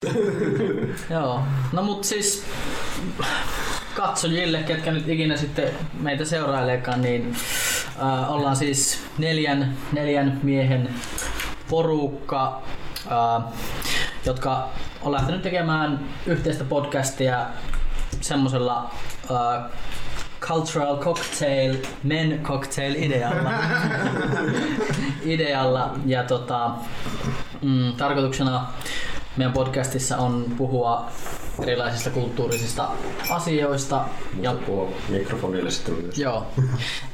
Joo, no mut siis katsojille, ketkä nyt ikinä sitten meitä seuraileekaan, niin äh, ollaan siis neljän, neljän miehen porukka, äh, jotka on lähtenyt tekemään yhteistä podcastia semmoisella äh, cultural cocktail, men cocktail idealla. idealla ja tota, mm, tarkoituksena meidän podcastissa on puhua erilaisista kulttuurisista asioista. Ja puhua mikrofonille sitten myös. Joo.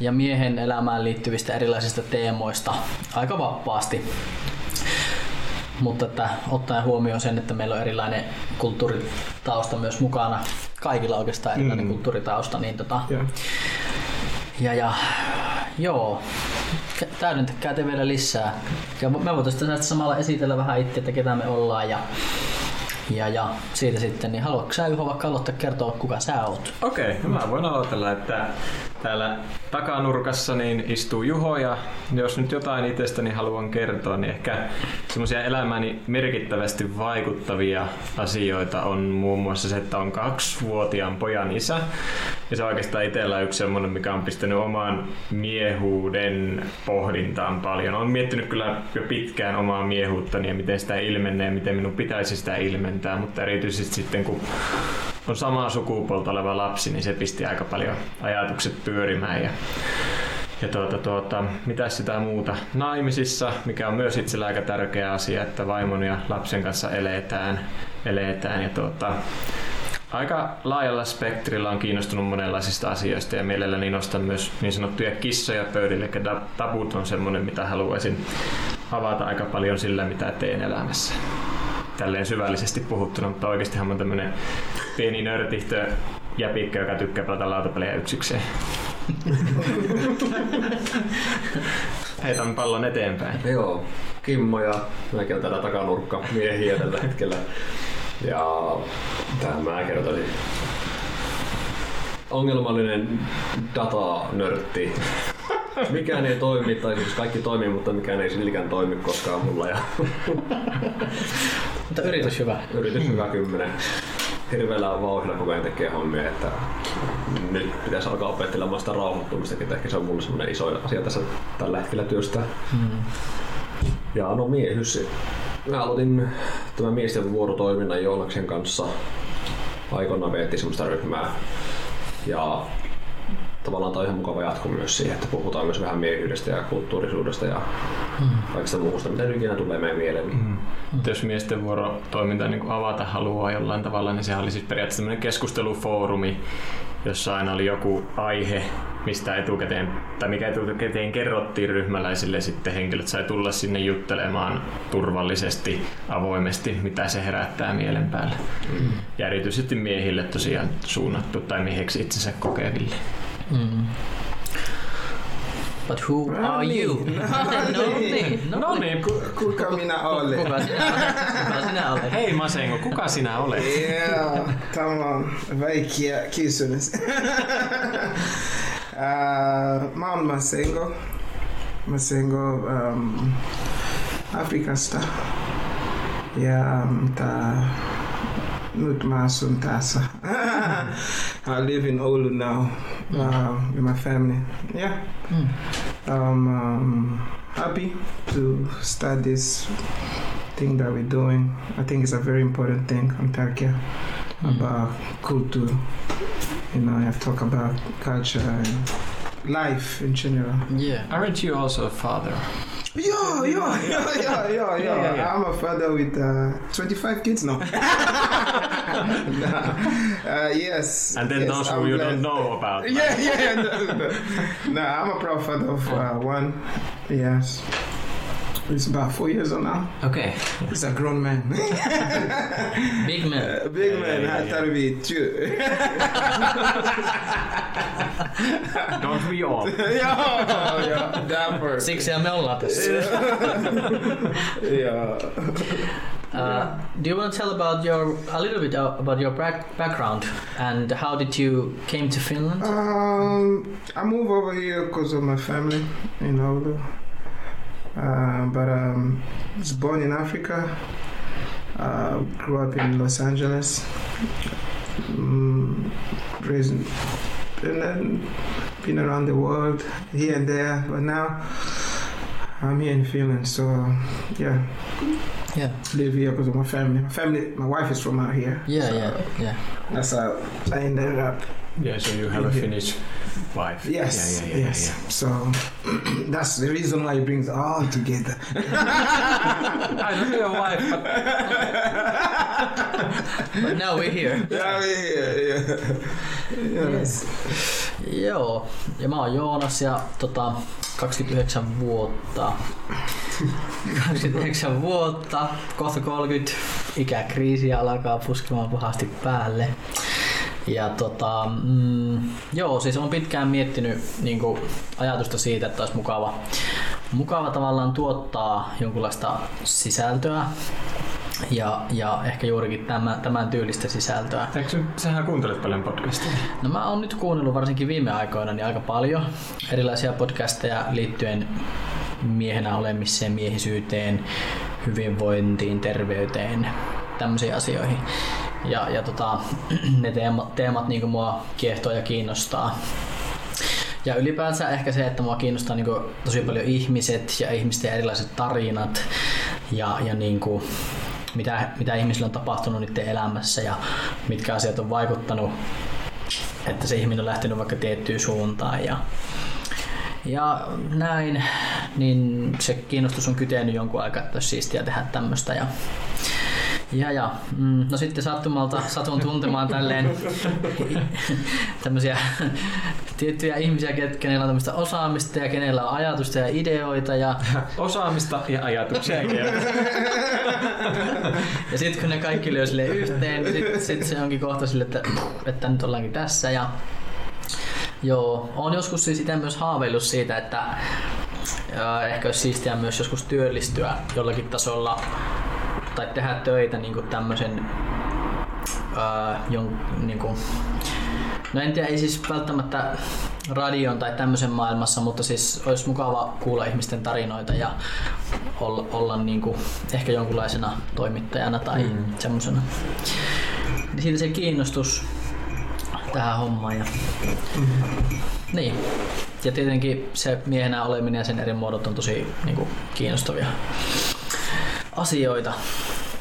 Ja miehen elämään liittyvistä erilaisista teemoista aika vapaasti. Mutta että ottaen huomioon sen, että meillä on erilainen kulttuuritausta myös mukana, kaikilla oikeastaan erilainen mm. kulttuuritausta, niin tota, yeah. Ja, ja joo, täydentäkää te vielä lisää. Ja me voitaisiin tästä samalla esitellä vähän itse, että ketä me ollaan ja ja, ja siitä sitten, niin haluatko sä Juho vaikka aloittaa kertoa, kuka sä oot? Okei, okay, mä voin aloitella, että täällä takanurkassa niin istuu Juho ja jos nyt jotain itsestäni haluan kertoa, niin ehkä semmoisia elämäni merkittävästi vaikuttavia asioita on muun muassa se, että on kaksivuotiaan pojan isä. Ja se on oikeastaan itsellä yksi semmoinen, mikä on pistänyt oman miehuuden pohdintaan paljon. Olen miettinyt kyllä jo pitkään omaa miehuuttani ja miten sitä ilmenee ja miten minun pitäisi sitä ilmentää, mutta erityisesti sitten kun on samaa sukupuolta oleva lapsi, niin se pisti aika paljon ajatukset pyörimään. Ja, ja tuota, tuota, mitä sitä muuta? Naimisissa, mikä on myös itsellä aika tärkeä asia, että vaimon ja lapsen kanssa eletään. eletään ja tuota, aika laajalla spektrillä on kiinnostunut monenlaisista asioista ja mielelläni nostan myös niin sanottuja kissoja pöydille, eli tabut on semmoinen, mitä haluaisin avata aika paljon sillä, mitä teen elämässä tälleen syvällisesti puhuttuna, mutta oikeastihan on tämmönen pieni nörtihtö jäpikkä, joka tykkää pelata lautapelejä yksikseen. Heitän pallon eteenpäin. Joo, Kimmo ja mäkin on täällä takanurkka miehiä tällä hetkellä. Ja tähän mä kertoisin ongelmallinen data-nörtti mikään ei toimi, tai siis kaikki toimii, mutta mikään ei silläkään toimi koskaan mulla. Ja... mutta yritys hyvä. Yritys hyvä kymmenen. Hirveällä vauhdilla koko ajan tekee hommia, että nyt pitäisi alkaa opettelemaan sitä rauhoittumista, että ehkä se on mulle semmoinen iso asia tässä tällä hetkellä työstä. Hmm. Ja no miehys. Mä aloitin tämän miesten vuorotoiminnan Joonaksen kanssa. Aikoinaan veettiin semmoista ryhmää. Ja tavallaan tämä on ihan mukava jatko myös siihen, että puhutaan myös vähän miehyydestä ja kulttuurisuudesta ja mm. kaikista muusta, mitä ikinä tulee meidän mieleen. Mm. Mm. Jos miesten vuorotoiminta niin avata haluaa jollain tavalla, niin se oli siis periaatteessa tämmöinen keskustelufoorumi, jossa aina oli joku aihe, mistä etukäteen, tai mikä etukäteen kerrottiin ryhmäläisille, sitten henkilöt sai tulla sinne juttelemaan turvallisesti, avoimesti, mitä se herättää mielen päälle. Mm. Ja erityisesti miehille tosiaan suunnattu tai mieheksi itsensä kokeville. Mm. But who no are you? no niin, no niin. kuka minä olen? Kuka sinä olet? Kuka sinä olet? Hei Masengo, kuka sinä olet? Yeah, tämä on vaikea kysymys. uh, mä oon Masengo. Masengo um, Afrikasta. Ja um, tää mä asun tässä. I live in Oulu now uh, with my family. Yeah. Mm. I'm um, happy to start this thing that we're doing. I think it's a very important thing on Turkey mm. about culture. You know, I have talk about culture and life in general. Yeah. Aren't you also a father? Yeah, yeah, yeah, yeah, yeah, yeah. yeah, I'm a father with uh, 25 kids now. uh, yes. And then yes, those who you don't know about. Yeah, yeah. No, no. no, I'm a proud father of uh, one. Yes. He's about four years old now. Okay. He's a grown man. big man. Uh, big yeah, man. Yeah, yeah, to be two. Don't we all? yeah, yeah, dapper. Siksi me ollaan tässä. yeah. Uh, do you want to tell about your a little bit about your back, background and how did you came to Finland? Um, I moved over here because of my family in Oulu. Uh, but um, was born in Africa. Uh, grew up in Los Angeles. Mm, raised, and then been around the world here and there, but now I'm here in Finland. So yeah, Yeah. live here because of my family. My family, my wife is from out here. Yeah, so yeah, yeah. That's how I ended up. Yeah, so you have a Finnish wife. Yes, Yeah, yeah, yeah, yes. yeah. So that's the reason why it brings all together. I know your wife, but But now we're here. yeah, yeah, yeah. Yes. Joo, ja mä oon Joonas ja tota, 29 vuotta. 29 vuotta, kohta 30, ikäkriisi alkaa puskemaan pahasti päälle. Ja tota, mm, joo, siis on pitkään miettinyt niin kuin, ajatusta siitä, että olisi mukava, mukava tavallaan tuottaa jonkunlaista sisältöä. Ja, ja ehkä juurikin tämän, tämän tyylistä sisältöä. eikö sä- sähän kuuntelet paljon podcastia? No mä oon nyt kuunnellut varsinkin viime aikoina niin aika paljon erilaisia podcasteja liittyen miehenä olemiseen, miehisyyteen, hyvinvointiin, terveyteen, tämmöisiin asioihin. Ja, ja tota, ne teemat, teemat niin mua kiehtoo ja kiinnostaa. Ja ylipäänsä ehkä se, että mua kiinnostaa niin tosi paljon ihmiset ja ihmisten erilaiset tarinat ja, ja niin kuin, mitä, mitä ihmisillä on tapahtunut niiden elämässä ja mitkä asiat on vaikuttanut, että se ihminen on lähtenyt vaikka tiettyyn suuntaan ja, ja näin, niin se kiinnostus on kytenyt jonkun aikaa, että olisi siistiä tehdä tämmöistä ja ja, ja. Mm, no sitten sattumalta satun tuntemaan tälleen tämmöisiä tiettyjä ihmisiä, kenellä on tämmöistä osaamista ja kenellä on ajatusta ja ideoita. Ja, Osaamista ja ajatuksia. ja sitten kun ne kaikki lyö yhteen, niin sitten sit se onkin kohta sille, että, että nyt ollaankin tässä. Ja, joo, on joskus siis itse myös haaveillut siitä, että ehkä olisi siistiä myös joskus työllistyä jollakin tasolla tai tehdä töitä niin kuin tämmöisen ää, jon, niin kuin, no en tiedä, ei siis välttämättä radion tai tämmöisen maailmassa, mutta siis olisi mukava kuulla ihmisten tarinoita ja olla, olla niin kuin ehkä jonkunlaisena toimittajana tai mm. semmoisena. Siitä se kiinnostus tähän hommaan. Ja... Niin. Ja tietenkin se miehenä oleminen ja sen eri muodot on tosi niin kuin, kiinnostavia asioita.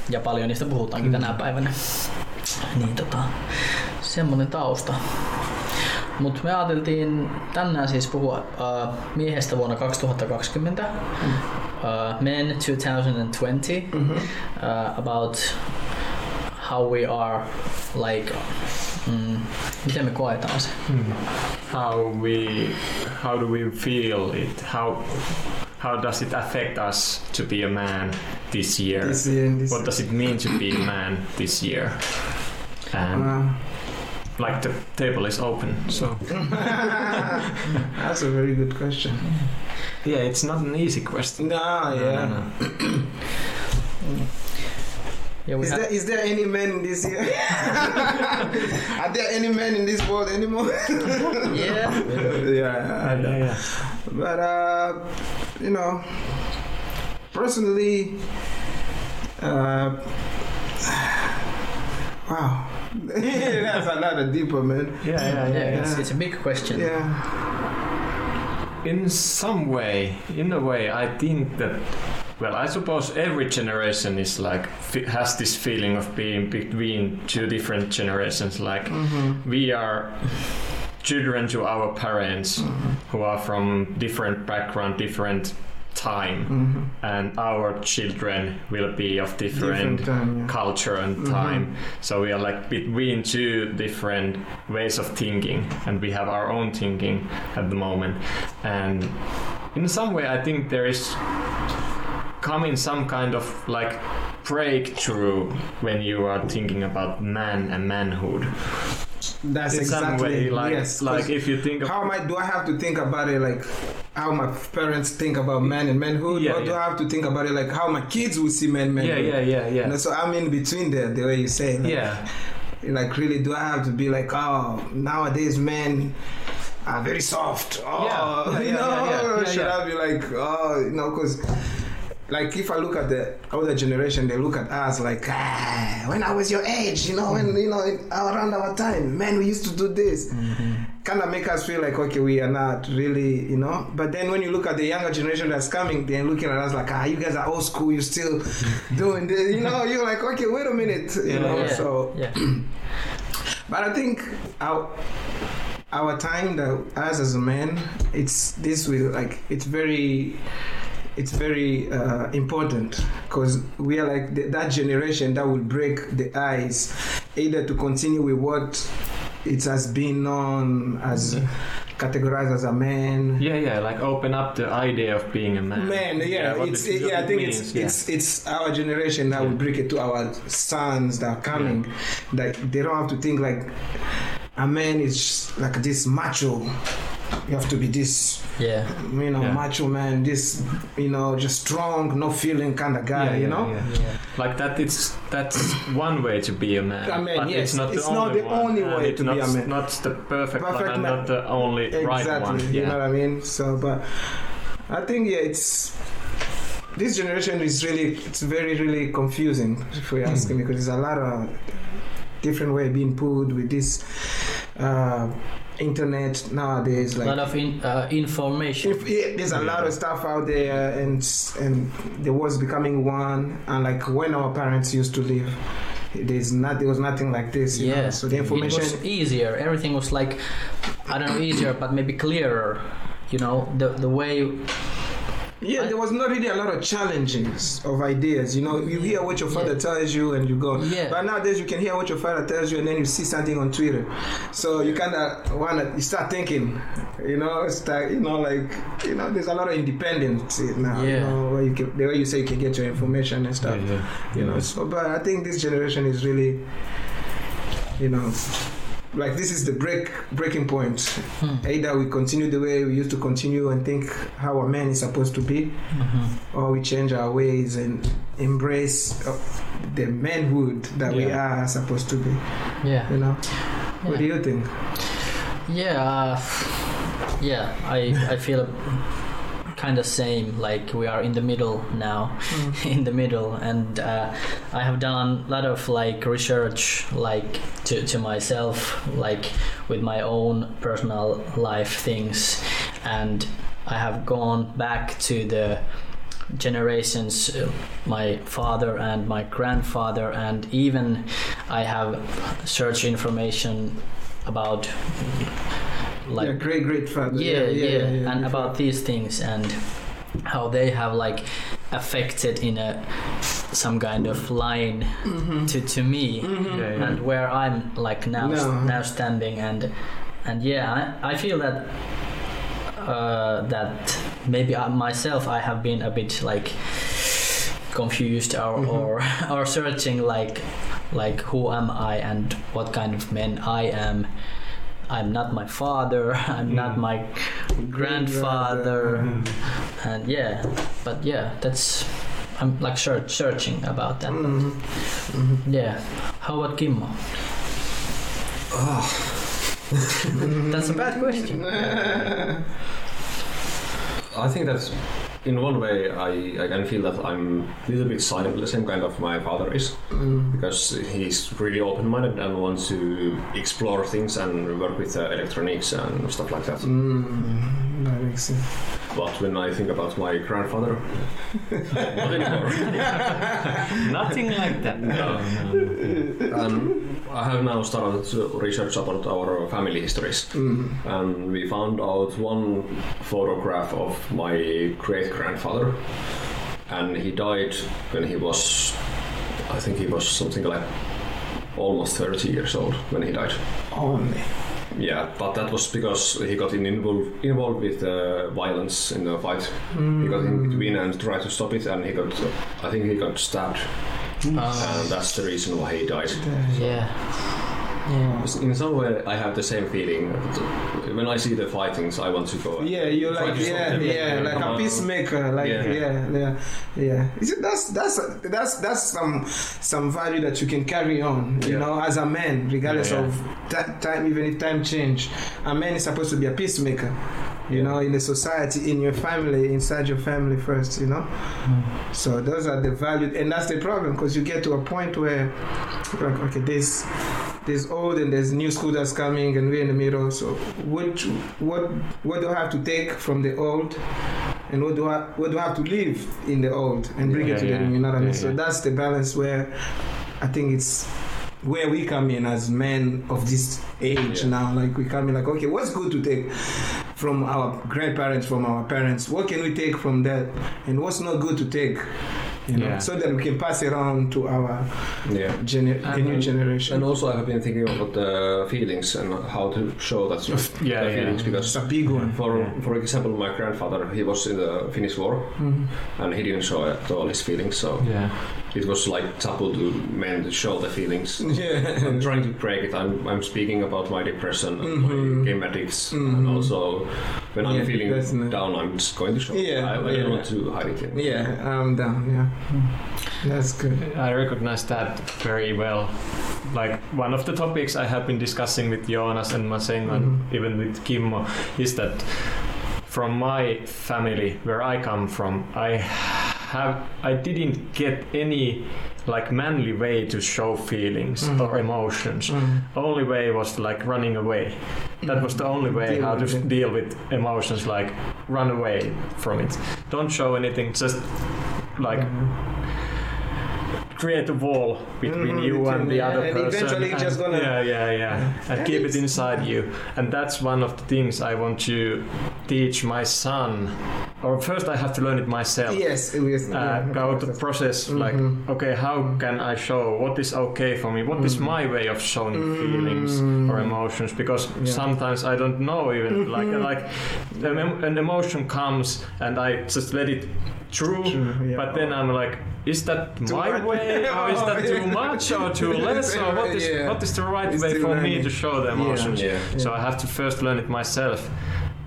Ja paljon niistä puhutaankin tänä päivänä. Niin tota, semmonen tausta. Mutta me ajateltiin tänään siis puhua uh, miehestä vuonna 2020, uh, Men 2020, Mm-hmm. uh, about how we are like, mm, miten me koetaan se. how we how do we feel it how how does it affect us to be a man this year This year, this what does it mean to be a man this year and Uh, like the table is open so that's a very good question. yeah it's not an easy question No, yeah. no, no. Yeah, Is ha- there is there any men in this year? Are there any men in this world anymore? yeah. yeah, I know. yeah, yeah. But uh, you know, personally, uh, wow, that's a another deeper man. yeah yeah yeah, Yeah, it's, yeah. it's a big question. Yeah, in some way in a way i think that well i suppose every generation is like f- has this feeling of being between two different generations like mm-hmm. we are children to our parents who are from different background different time Mm-hmm. and our children will be of different, Different time, yeah. culture and Mhm. time so we are like between two different ways of thinking and we have our own thinking at the moment and in some way i think there is coming some kind of like breakthrough when you are thinking about man and manhood That's in some exactly way like yes. like if you think of how am I? Do I have to think about it like how my parents think about man and manhood, Yeah, or do yeah. I have to think about it like how my kids will see man yeah manhood? yeah yeah know, yeah so I'm in between there, the way you say. Like, yeah Like, really, do I have to be like, oh, nowadays men are very soft? Oh, Yeah, yeah, you yeah, know, yeah, yeah, yeah, should yeah. I be like, oh, you know, because like if I look at the older generation, they look at us like, ah, when I was your age, you know, when you know around our time, man, we used to do this. Kind of make us feel like okay, we are not really, you know. But then when you look at the younger generation that's coming, they're looking at us like, ah, you guys are old school, you're still doing this, you know. You're like, okay, wait a minute, you know. yeah, So, yeah. but I think our our time that us as a man, it's this will like it's very it's very uh, important because we are like the, that generation that will break the ice either to continue with what it has been known as categorized as a man Yeah, yeah, like open up the idea of being a man. Man, yeah, what it's it- yeah. I think means, it's yeah. it's it's our generation that will break it to our sons that are coming. that they don't have to think like a man is like this macho. You have to be this, Yeah. you know, Yeah. macho man. This, you know, just strong, no feeling kind of guy. Yeah, you yeah, know. yeah. Yeah. Like that, it's that's one way to be a man. A man, but yes. it's not the It's only not the one, only and way it's to be not, a man. Not the perfect, Perfect and man. not the only right exactly. one. You know what I mean? So, but I think yeah, it's this generation is really it's very really confusing if you ask me because there's a lot of different way being put with this uh, internet nowadays. like A lot of in, uh, information. if, yeah, there's a lot of stuff out there, and and the world's becoming one. And like when our parents used to live, there's not there was nothing like this. You yeah. know? So the information. It was easier. Everything was like, I don't know, easier, but maybe clearer. You know, the the way. Yeah, there was not really a lot of challenges of ideas. You know, you hear what your father Yeah. tells you and you go. Yeah. But nowadays you can hear what your father tells you and then you see something on Twitter. So you kind of wanna you start thinking. You know, start you know like you know there's a lot of independence now. You Yeah. know, where you can, the way you say you can get your information and stuff. Yeah, yeah. You know, so but I think this generation is really, you know. Like this is the break breaking point. Hmm. Either we continue the way we used to continue and think how a man is supposed to be, Mhm. or we change our ways and embrace uh, the manhood that we are supposed to be. Yeah. You know, what do you think? Yeah, uh, yeah. I I feel kind of same. Like we are in the middle now, in the middle, and uh, I have done a lot of like research, like to to myself, like with my own personal life things, and I have gone back to the generations uh, my father and my grandfather. And even i have searched information about like yeah, great, great father. yeah, yeah, and before. about these things and how they have like affected in a some kind of line Mhm. to to me Mhm. Yeah, yeah. and where I'm like now No. now standing and and yeah I, I feel that uh, that maybe I, myself I have been a bit like confused or Mhm. or or searching like like who am I and what kind of man I am I'm not my father I'm not Mm. my grandfather Mhm. and yeah but yeah that's I'm like search, searching about that Mhm. Mhm. yeah. How about Kimmo? That's a bad question. I think that's in one way I, I can feel that I'm a little bit same, the same kind of my father is Mhm. because he's really open-minded and wants to explore things and work with uh, electronics and stuff like that. Mm, that makes sense. But when I think about my grandfather, not anymore. Nothing like that. No, no. and I have now started to research about our family histories. Mm. and we found out one photograph of my great grandfather. And he died when he was i think he was something like almost 30 years old when he died. Only. yeah but that was because he got in involved, involved with uh, violence in the fight. Mm. he got in between and tried to stop it and he got i think he got stabbed. Uh, and that's the reason why he died. Yeah. Yeah. in some way i have the same feeling when i see the fightings i want to go Yeah, you Try like to yeah, yeah, like a peacemaker, like Yeah. yeah, yeah, yeah. You see, that's that's that's that's some some value that you can carry on, you Yeah. know, as a man, regardless Yeah, yeah. of ti- time, even if time change. A man is supposed to be a peacemaker. you Yeah. know, in the society, in your family, inside your family first, you know. Hmm. So those are the values, and that's the problem because you get to a point where, like, okay, there's there's old and there's new school that's coming, and we're in the middle. So what what what do I have to take from the old, and what do I what do I have to leave in the old and bring Yeah, it to yeah. the new? You know what I mean? Yeah, so that's the balance where I think it's where we come in as men of this age Yeah. now. Like we come in like, okay, what's good to take from our grandparents, from our parents? What can we take from that, and what's not good to take? You know, Yeah. so that we can pass it on to our Yeah. gener- the new generation. And also, I have been thinking about the feelings and how to show that Yeah, the yeah. feelings it's because. a big one. For Yeah. for example, my grandfather he was in the Finnish war Mhm. and he didn't show at all his feelings, so Yeah. It was like taboo to men to show the feelings. Yeah. I'm trying to break it. I'm, I'm speaking about my depression and Mhm. my game addicts, and Mhm. also when I'm Yeah, feeling definitely. down, I'm just going to show. it. Yeah, I, I yeah. don't want to hide it. anymore. Yeah, I'm down. Yeah, that's good. I recognize that very well. Like one of the topics I have been discussing with Jonas and Maseng and Mhm. even with Kimmo is that from my family where I come from, I have I didn't get any like manly way to show feelings Mhm. or emotions. Mm. Only way was like running away. That was the only way Deal how to it. deal with emotions. Like run away from it. Don't show anything. Just like Mhm. Create a wall between Mhm, you and the yeah, other and person. eventually it's just gonna- yeah, yeah, yeah, and keep it inside you. And that's one of the things I want to teach my son. Or first, I have to learn it myself. Yes, yes. Uh, go to process like Mhm. okay how can i show what is okay for me What is Mhm. my way of showing Mm. feelings or emotions because Yeah. sometimes i don't know even like Mhm. like an emotion comes and i just let it through True, yeah. but then i'm like is that Too my much? way or is that too much or too less or what is Yeah. what is the right It's way still for me to show the Yeah. emotions Yeah. so i have to first learn it myself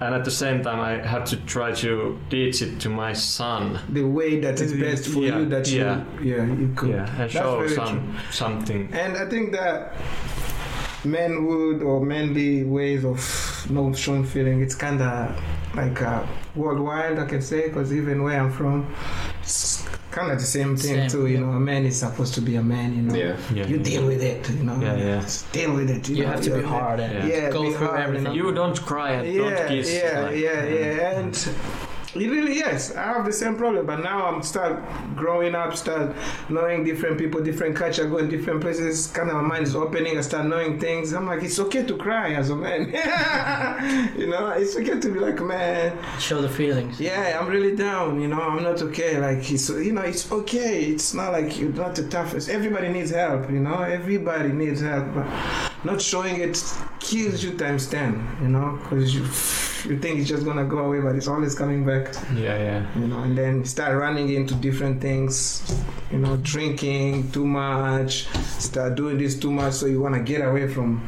and at the same time i have to try to teach it to my son the way that is best for Yeah, you that you yeah. yeah you could yeah and show some true. something and I think that manhood or manly ways of no showing feeling it's kind of like uh, worldwide I can say because even where I'm from it's kind of the same thing Same, too you yeah. know a man is supposed to be a man you know Yeah. yeah, you deal with it you know Yeah, yeah. Just deal with it you, You know, have to be hard and Yeah, go through hard, you everything. know. You don't cry and yeah, don't kiss. Yeah, like, yeah, yeah, and it really yes, I have the same problem, but now I'm start growing up, start knowing different people, different culture, going different places. Kind of my mind is opening. I start knowing things. I'm like, it's okay to cry as a man. you know, it's okay to be like, man, Show the feelings. yeah, I'm really down. You know, I'm not okay. Like, it's you know, it's okay. It's not like you're not the toughest. Everybody needs help. You know, everybody needs help. But not showing it kills you times ten. You know, because you you think it's just gonna go away, but it's always coming back. yeah, yeah. You know, and then start running into different things. You know, drinking too much, start doing this too much, so you wanna get away from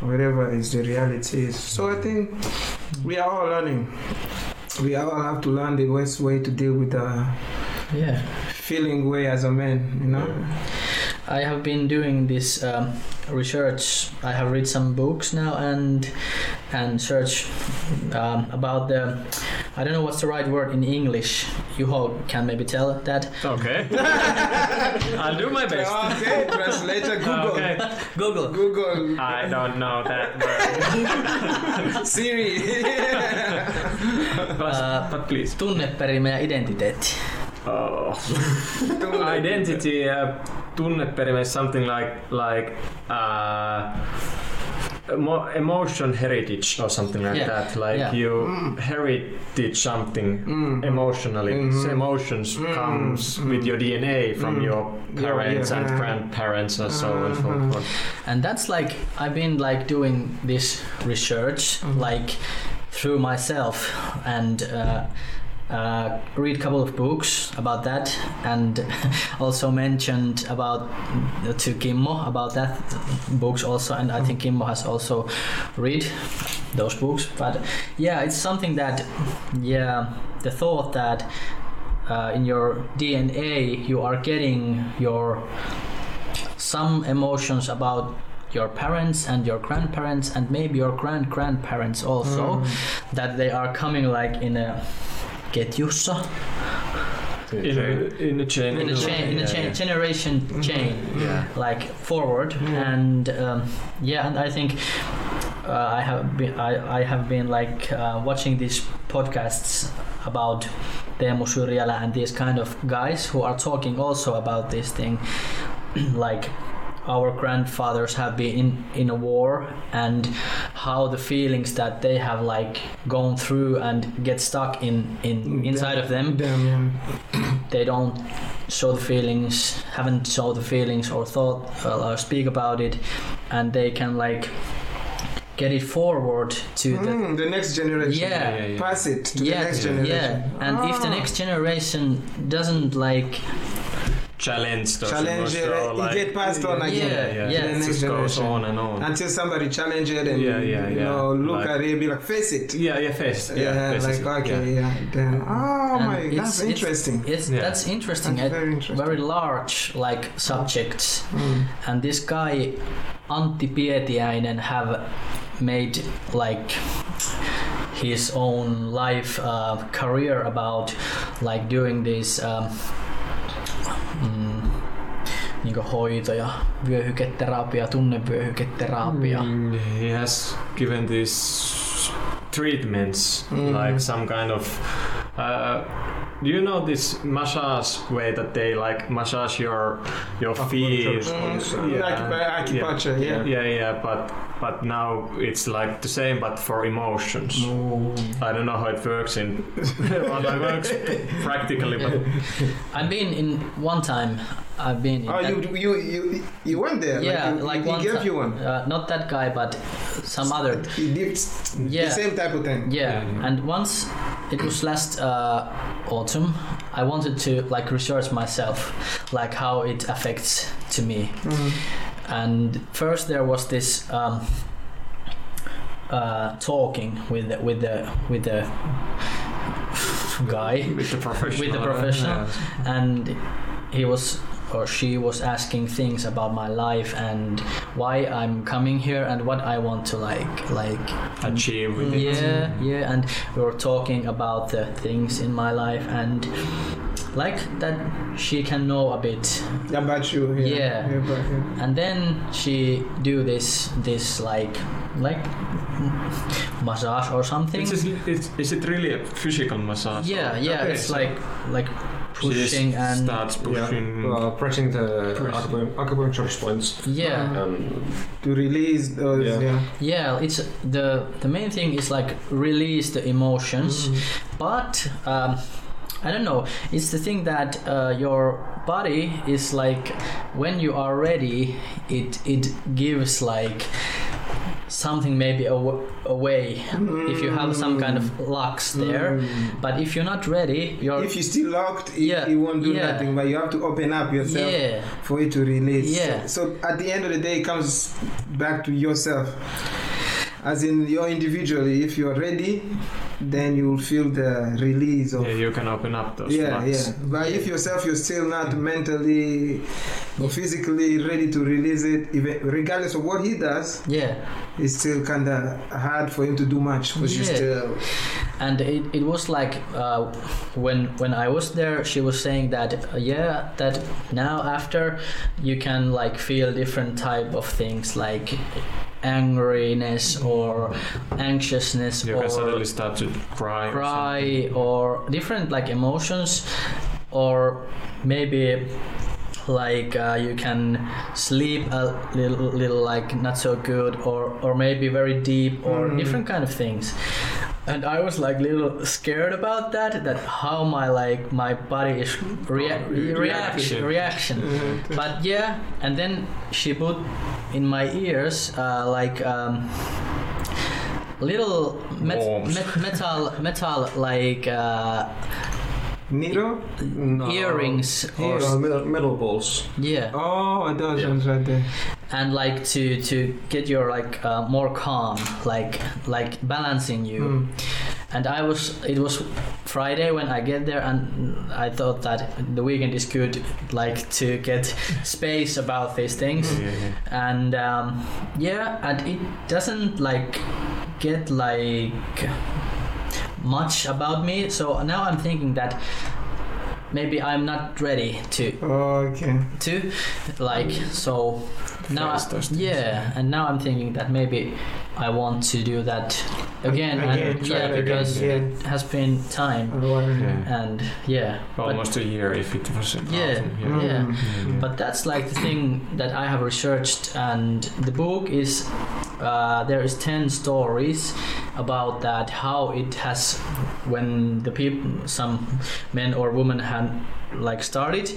whatever is the reality is. So I think we are all learning. We all have to learn the best way to deal with the Yeah. feeling way as a man. You know. I have been doing this um, research. I have read some books now and and search um, about the. I don't know what's the right word in English. Juho can maybe tell that. Okay. I'll do my best. Okay, translator Google. Okay. Google. Google I don't know that word. Siri. but, Uh, but please. Tunneperimä ja identiteetti. Oh. Identity, uh, tunneperimä is something like like uh, emo- emotion heritage or something like Yeah, that. Like yeah. you Mm. heritage something Mm. emotionally. Mhm. Emotions Mm, comes mm. with your DNA from Mm. your parents yeah. and grandparents and so on and so forth. And that's like I've been like doing this research like through myself and uh, uh, read a couple of books about that and also mentioned about to Kimmo about that books also and I think Kimmo has also read those books. But yeah it's something that yeah the thought that uh, in your DNA you are getting your some emotions about your parents and your grandparents and maybe your grand grandparents also that they are coming like in a ketjussa In a, in a chain. in a chain in a chain yeah. generation chain Yeah. like forward and um, yeah and i think uh, i have been I, I have been like uh, watching these podcasts about Teemu Syrjälä and these kind of guys who are talking also about this thing like our grandfathers have been in, in a war and how the feelings that they have like gone through and get stuck in, in inside of them Damn, yeah. they don't show the feelings haven't show the feelings or thought uh, or speak about it and they can like get it forward to the Mm, the next generation. Yeah. Yeah, yeah. Pass it to yeah, the next generation. yeah, generation. and if the Ah. next generation doesn't like Challenge those challenge it, emotional, it like- get passed on Yeah, again. yeah. to the It next just goes generation. on and on. Until somebody challenge it and Yeah, yeah, you know look Like- at it, be like face it. yeah, yeah, face. Yeah, Yeah, face like it, okay, yeah. yeah. Then oh And my, it's- that's it's- interesting. it's Yeah. that's interesting That's very interesting. very large like subjects Mm. and this guy Antti Pietiäinen have made like his own life uh, career about like doing this um, niinku hoitoja, vyöhyketerapia, tunnevyöhyketerapia. Mm, he has given these treatments, Mm. like some kind of. Uh, do you know this massage way that they like massage your your feet? Mm, Yeah. acupuncture, yeah. Yeah, yeah, but but now it's like the same, but for emotions. I don't know how it works in how it works practically, but I've been in one time. I've been in Oh, that- you you you you went there? yeah, like, you, like he one gave ti- you one. Uh, not that guy, but some other. He did Yeah. the same type of thing. Yeah, Yeah, yeah. and once it was last uh, autumn, I wanted to like research myself, like how it affects to me. Mm. And first there was this um, uh, talking with the, with the with the guy, with the professional. With the professional. yeah. and he was or she was asking things about my life and why I'm coming here and what I want to like like achieve with it. yeah yeah and we were talking about the things in my life and like that she can know a bit About you. Yeah. Yeah. yeah, but, yeah. and then she do this this like like massage or something It's, it's, is it really a physical massage? yeah yeah Okay, it's so like like she pushing and starts pushing. Yeah, uh, pressing the Press. acupu- acupuncture points. yeah And To release those. Yeah. Yeah. yeah it's the the main thing is like release the emotions but um, I don't know. It's the thing that uh, your body is like when you are ready, it it gives like something maybe aw- away if you have some kind of locks there. Mm. But if you're not ready, you're If you're still locked, it, Yeah, it won't do yeah. nothing. But you have to open up yourself yeah for it to release. Yeah. So, so at the end of the day, it comes back to yourself. As in, you're individually. If you're ready, then you'll feel the release of yeah, you can open up those yeah, flats. yeah. But if yourself you're still not mentally or physically ready to release it, even regardless of what he does, yeah. It's still kind of hard for him to do much because Yeah. you still. and it, it was like uh, when when I was there she was saying that uh, yeah that now after you can like feel different type of things like angriness or anxiousness You or can suddenly start to cry. or cry or different like emotions or maybe like uh, you can sleep a little, little like not so good or or maybe very deep or Mm. different kind of things. And i was like a little scared about that that how my like my body is rea- reaction. reaction. But yeah and then she put in my ears uh, like um, little met- met- metal metal like uh, Needle? No. earrings or Uh, metal, metal balls. yeah Oh, those Yeah. ones right there. and like to to get your like uh, more calm like like balancing you Mm. and I was it was Friday when I get there, and I thought that the weekend is good, like to get space about these things, Yeah, yeah. and um, yeah, and it doesn't like get like much about me. So now I'm thinking that maybe I'm not ready to Okay. to like so now Face those yeah and now i'm thinking that maybe i want to do that again, Again, and try yeah it again, because yeah. it has been time Yeah. and yeah but- Almost a year if it was. Yeah. out, yeah Yeah. but that's like the thing that i have researched and the book is uh, there is 10 stories about that how it has when the people some men or women had like started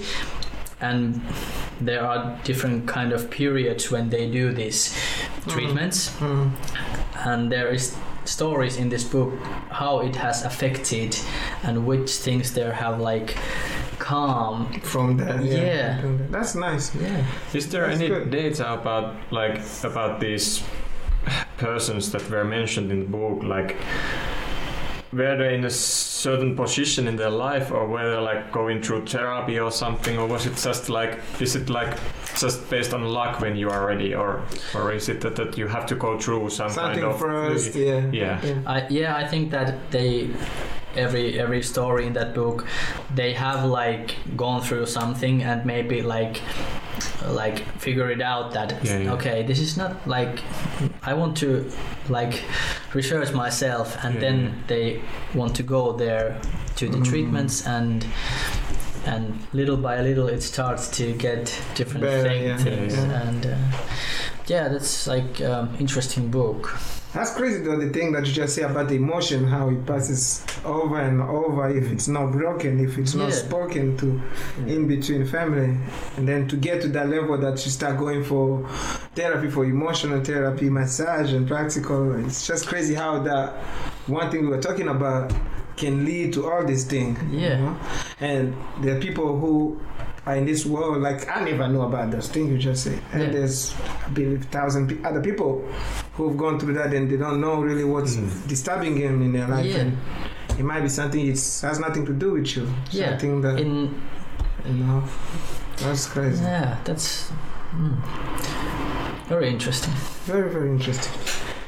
and there are different kind of periods when they do these treatments Mm. and there is stories in this book how it has affected and which things there have like calm From that. Yeah. Yeah. From that. That's nice. yeah Is there That's any good. data about like about these persons that were mentioned in the book? Like, were they in a certain position in their life, or were they like going through therapy or something, or was it just like is it like just based on luck when you are ready, or or is it that, that you have to go through some Something kind of first. Yeah. Yeah. I yeah I think that they every every story in that book they have like gone through something and maybe like like figure it out that Yeah, yeah. okay this is not like I want to like research myself and Yeah, then yeah. they want to go there to the Mm. treatments and and little by little it starts to get different Better, thing, yeah. things Yeah. and uh, yeah that's like um, interesting book That's crazy though, the thing that you just say about the emotion, how it passes over and over if it's not broken, if it's not spoken to in between family. And then to get to that level that you start going for therapy, for emotional therapy, massage, and practical. It's just crazy how that one thing we were talking about can lead to all these things. you Yeah. know? And there are people who are in this world, like I never know about those things you just said. And Yeah. there's, I believe, thousand pe- other people who've gone through that and they don't know really what's Mm. disturbing them in their life. Yeah. And it might be something it has nothing to do with you. Yeah. Something that, in you know, that's crazy. Yeah, that's mm, very interesting. Very, very interesting.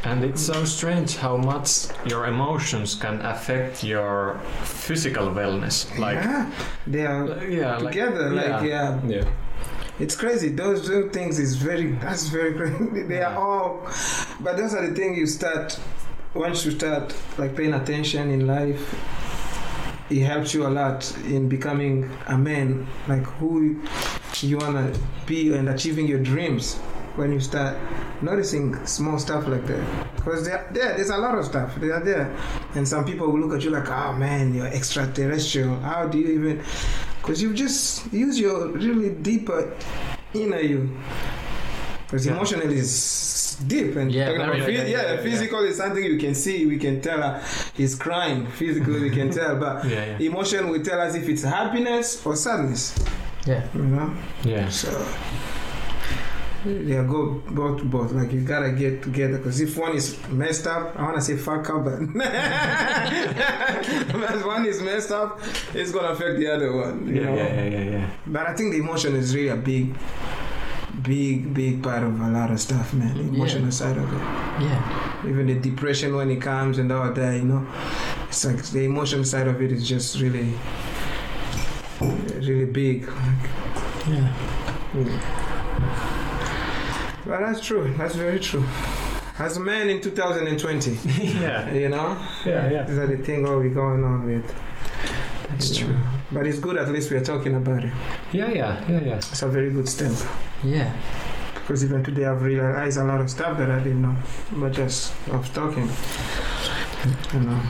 And it's so strange how much your emotions can affect your physical wellness. Like, yeah, they are yeah, like, together. Like, yeah. Yeah. It's crazy. Those two things is very. That's very crazy. They are all, but those are the things you start once you start like paying attention in life. It helps you a lot in becoming a man, like who you wanna be and achieving your dreams. When you start noticing small stuff like that, because there, there, there's a lot of stuff. They are there, and some people will look at you like, "Oh man, you're extraterrestrial. How do you even?" Because you just use your really deeper inner you. Because Yeah. emotional is deep and Yeah, very, phys- yeah, yeah, yeah. physical is something you can see. We can tell uh, he's crying. Physically, we can tell, but emotion will tell us if it's happiness or sadness. Yeah, You know, yeah. so yeah, go both to both. Like you gotta get together. Because if one is messed up, I wanna say fuck up, but if one is messed up, it's gonna affect the other one. You Yeah, know? yeah, yeah, yeah, yeah. But I think the emotion is really a big, big, big part of a lot of stuff, man. The emotional Yeah. side of it. yeah, Even the depression when it comes and all that, you know. It's like the emotional side of it is just really, really big. yeah. But that's true. That's very true. As a man in 2020, yeah, you know, yeah, yeah. these are the things all we going on with. That's true. know. But it's good at least we're talking about it. Yeah, yeah, yeah, yeah. It's a very good step. Yeah, Because even today I've realized a lot of stuff that I didn't know, but just of talking. You know.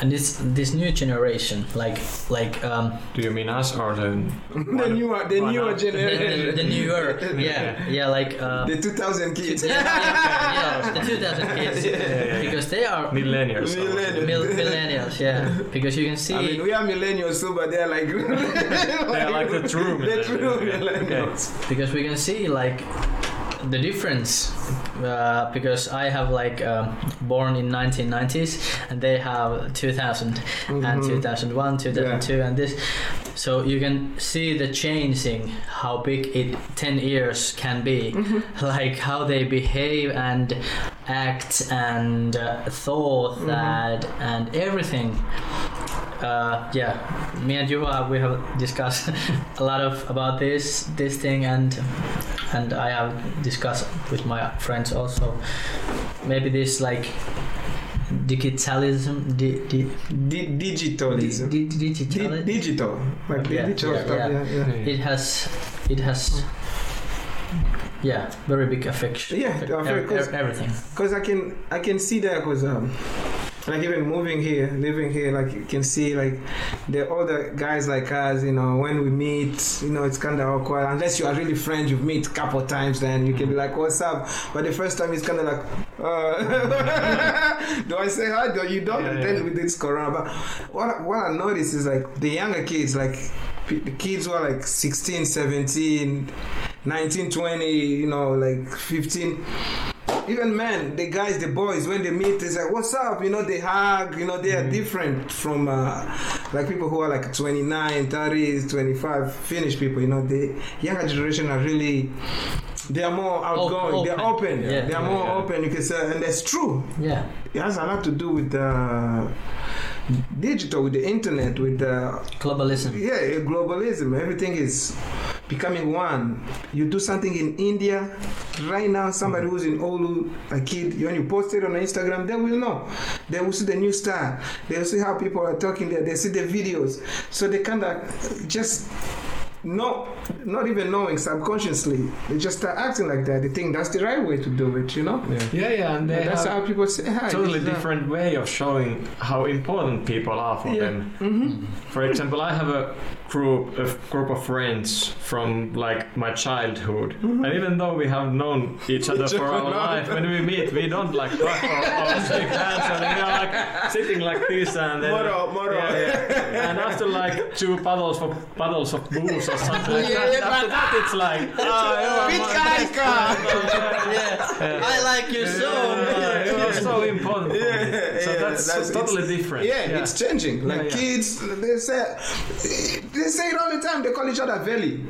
And this this new generation, like like um, Do you mean us or the? the newer, the why newer not? the, the, generation. the newer, yeah, yeah, like uh, The 2000 kids. yeah, yeah, yeah, the 2000 kids, Yeah, yeah, yeah. because they are Millennials. Millennials. mil- millennials, yeah, because you can see. I mean, we are millennials too, but they're like They're like the true the true millennials. Okay. millennials. because we can see like the difference uh, because I have like um, born in 1990s and they have 2000 and Mhm. 2001 2002 and this so you can see the changing how big it 10 years can be Mhm. like how they behave and act and uh, thought Mhm. that and everything uh, yeah me and Juha we have discussed a lot of about this this thing and and I have discussed with my friends also maybe this like digitalism di, di, Di- di, digitalism. di, Di- digital digital, like Yeah, digital yeah, stuff. yeah. Yeah, yeah. it has it has yeah very big affection Yeah, ev- affect- 'cause- everything Because I can I can see that because um, like even moving here, living here, like you can see like the other guys like us, you know, when we meet, you know, it's kind of awkward unless you are really friends. You've met a couple of times, then you can be like, "What's up?" But the first time it's kind of like, uh, "Do I say hi? Do you don't?" Yeah, then yeah. with this corona, but what I- what I notice is like the younger kids, like the kids were like 16, 17, 19, 20, you know, like 15 even men, the guys, the boys, when they meet, they say, "What's up?" You know, they hug. You know, they are different from uh, like people who are like 29, 30, 25, Finnish people. You know, the younger generation are really. They are more outgoing. They're open. open. Yeah. They are more Yeah. open. You can say, and that's true. yeah It has a lot to do with the digital, with the internet, with the globalism yeah, globalism. Everything is becoming one. You do something in India right now. Somebody who's in Oulu, a kid, when you post it on Instagram, they will know. They will see the new style. They will see how people are talking there. They see the videos. So they kind of just no, not even knowing subconsciously, they just start acting like that. They think that's the right way to do it. You know. Yeah, yeah, yeah and they that's how people say hi. totally this that. different way of showing how important people are for Yeah. them. Mhm. For example, I have a group a group of friends from like my childhood, and even though we have known each other for our life, when we meet, we don't like talk or, or shake hands, and we are like sitting like this, and then Moro, moro. Yeah, yeah. and after like two bottles of bottles of booze or something like Yeah, that, after that it's like ah, you are my Pitkä best aikaa. friend. yeah. I like you so Yeah, it was so important. Yeah, so yeah, that's, that's- totally different. Yeah, it's changing. Like Yeah, yeah. kids, they say they say it all the time. They call each other veli.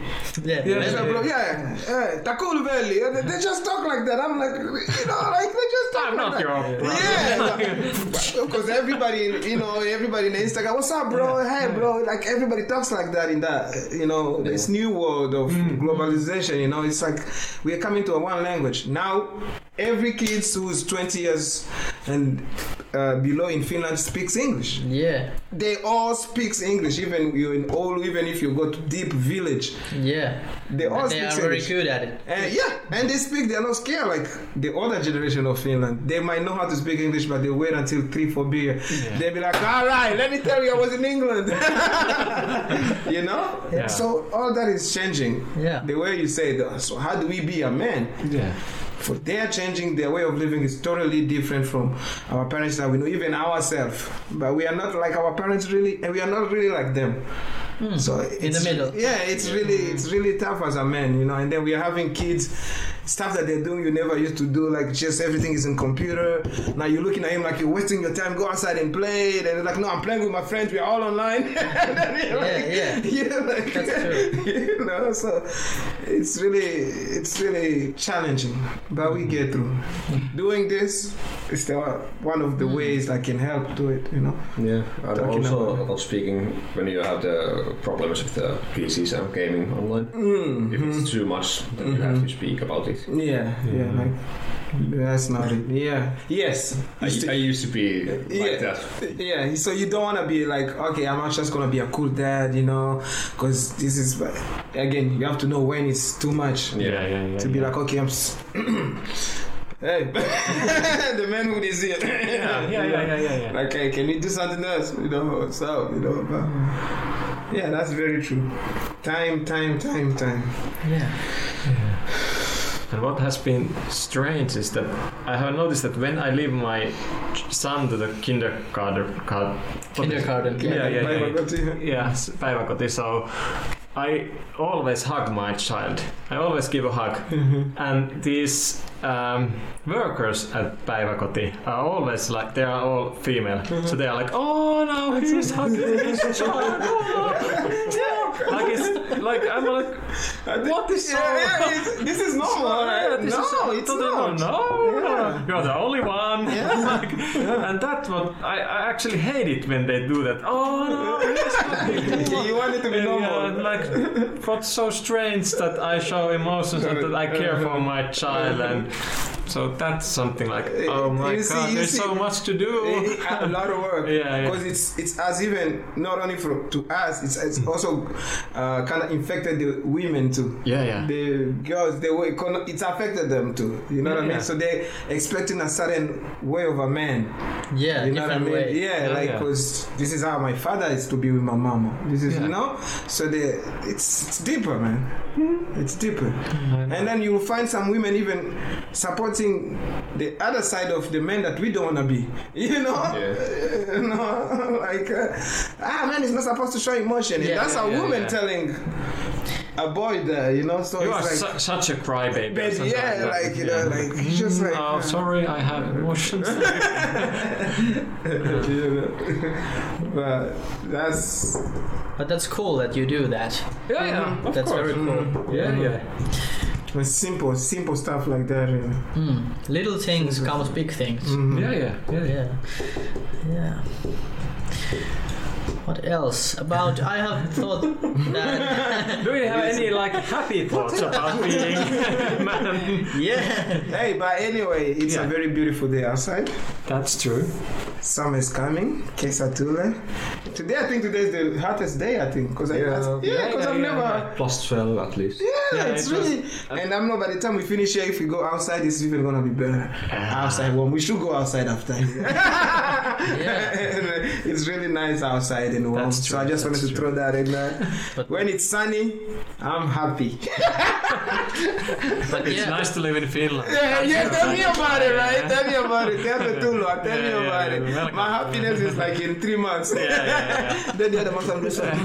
yeah, Yeah, They say, maybe. yeah, yeah, takul veli. They they just talk like that. I'm like, you know, like they just talk I'm like not that. your brother. Yeah, because everybody, you know, everybody in the Instagram, what's up, bro? Hey, bro. Like everybody talks like that in that, you know, this new world of mm. globalization. You know, it's like we are coming to a one language now. Every kid who's 20 years and uh, below in Finland speaks English. yeah They all speaks English. Even you in all, even if you go to deep village, yeah they all And they speak are very English. good at it And yeah, and they speak, they're not scared like the older generation of Finland. They might know how to speak English, but they wait until three, four beer. They'll be like, all right, let me tell you, I was in England. you know? Yeah. So all that is changing. yeah The way you say that. So how do we be a man? Yeah. For they're changing their way of living is totally different from our parents that we know, even ourselves. But we are not like our parents really, and we are not really like them. Hmm. So in the middle. Yeah, it's really it's really tough as a man, you know. And then we are having kids, stuff that they're doing you never used to do, like just everything is in computer. Now you're looking at him like you're wasting your time. Go outside and play. And they're like, no, I'm playing with my friends. We're all online. and then you're Yeah, like, yeah. yeah, like, That's true. you know. So it's really it's really challenging, but we get through. Doing this is the, one of the Mm. ways I can help do it. You know. Yeah, and Talking also about- about speaking when you have the problems with the PCs and gaming online. Mm, If it's too much, then you have to speak about it. Yeah, yeah, like that's not it. Yeah, yes. I, You I used to be like Yeah. that. yeah, so you don't want to be like, okay, I'm not just gonna be a cool dad, you know, because this is again, you have to know when it's too much Yeah, yeah, yeah. to be yeah. like, okay, I'm. S- hey, the manhood is here. yeah, yeah, yeah, yeah, yeah, yeah. Like, hey, can you do something else? You know, what's up? You know, but yeah, that's very true. Time, time, time, time. yeah And what has been strange is that I have noticed that when I leave my son to the kindergarten, car, kindergarten Yeah, yeah, yeah. Päiväkoti. yeah, päiväkoti, so I always hug my child. I always give a hug. And these um, workers at Päiväkoti are always like, they are all female. So they are like, oh no, he's hugging his child. Like I'm like, what is so? Yeah, yeah, it's- this is normal, Yeah, right? this No, is so- it's no, not. No, Yeah. you're the only one. like, and that's what I, I actually hate it when they do that. Oh no, hugging You want it to be normal. yeah, like, what's so strange that I show emotions and that I care for my child, and so that's something like, eh, oh my see- god, there's see- so eh, much to do. Eh, a lot of work Yeah, yeah. because it's it's as even not only for to us it's, it's mm. also uh, kind of infected the women too Yeah, yeah. the girls they were it's affected them too you know what I mean yeah. so they expecting a certain way of a man Yeah, you know what I mean way. yeah, Yeah, like yeah. because this is how my father is to be with my mama this is Yeah. you know so they it's it's deeper man mm. it's deeper and then you'll find some women even supporting the other side of the men that we don't want to be. You know? Yeah. you know, like, uh, ah, man, is not supposed to show emotion. Yeah, That's yeah, a yeah, woman yeah. telling a boy there, you know? So You are it's like, su- such a crybaby. or but yeah, that. like, you know, like, it's just like, Oh, uh, sorry, I have emotions. you know? but that's, But that's cool that you do that. yeah, yeah, of that's course. very cool. Yeah, yeah. It's simple, simple stuff like that. You know? Mm. Little things comes big things. Mhm. Yeah, yeah, yeah, yeah. Yeah. Yeah. What else about? I have thought that. Do you have any like happy thoughts about being man? yeah. Hey, but anyway, it's Yeah. a very beautiful day outside. That's true. Summer is coming. Kesatule. Today, I think today is the hottest day. I think because Yeah. I, yeah, because Yeah, I've yeah, never. Plus 12 at least. Yeah, Yeah, it's it was- really. and I'm not. By the time we finish here, if we go outside, it's even gonna be better. outside warm. We should go outside after. Yeah. it's really nice outside and warm. That's so I true, just wanted that's to throw that in there. But- when it's sunny, I'm happy. But It's yeah. nice to live in Finland. Yeah, yeah, tell me about it, right? Yeah. Tell me about it. Tell me Tulu, tell me Yeah, yeah, about it. welcome. My happiness is like in three months. Yeah, yeah, yeah. then the other month I'm just like,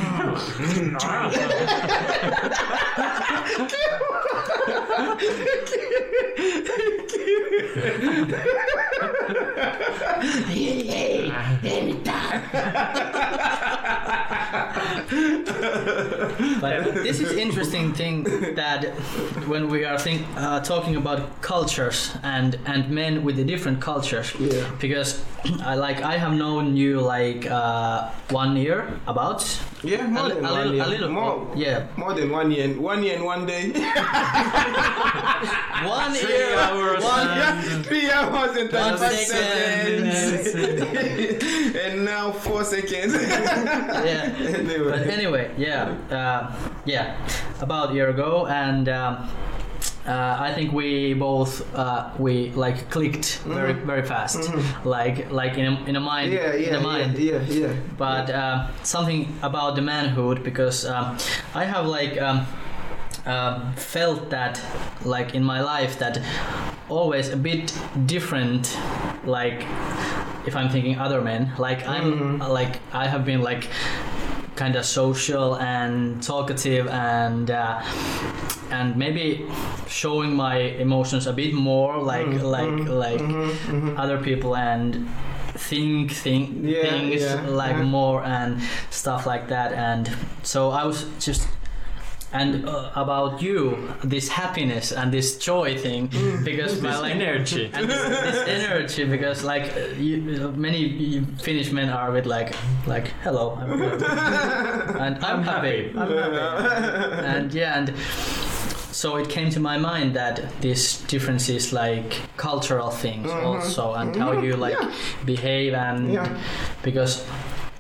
But this is interesting thing that when we are think, uh, talking about cultures and and men with the different cultures, Yeah. because I like I have known you like uh, one year about yeah, more a, than a one little year. a little more, yeah more than one year. One year and one day. one Three year hours one yeah, three hours and One 35 second. seconds. and now four seconds. yeah. anyway. But anyway, yeah, uh, yeah, about a year ago, and um, uh, I think we both uh, we like clicked very very fast, like like in a, in a mind Mm-hmm. yeah, in yeah, a mind. yeah, yeah, yeah. But uh, something about the manhood because um, I have like. Um, um, felt that like in my life that always a bit different like if i'm thinking other men like i'm mm-hmm. like i have been like kind of social and talkative and uh, and maybe showing my emotions a bit more like mm-hmm. like mm-hmm. like other people and think think Yeah, things yeah, like yeah. more and stuff like that. And so i was just and uh, about you this happiness and this joy thing because my This like energy. and this, this energy because like uh, you, uh, many Finnish men are with like like hello I'm good. and I'm, I'm happy. happy. I'm happy and yeah and so it came to my mind that this difference is like cultural things also and how you like Yeah. behave and Yeah. because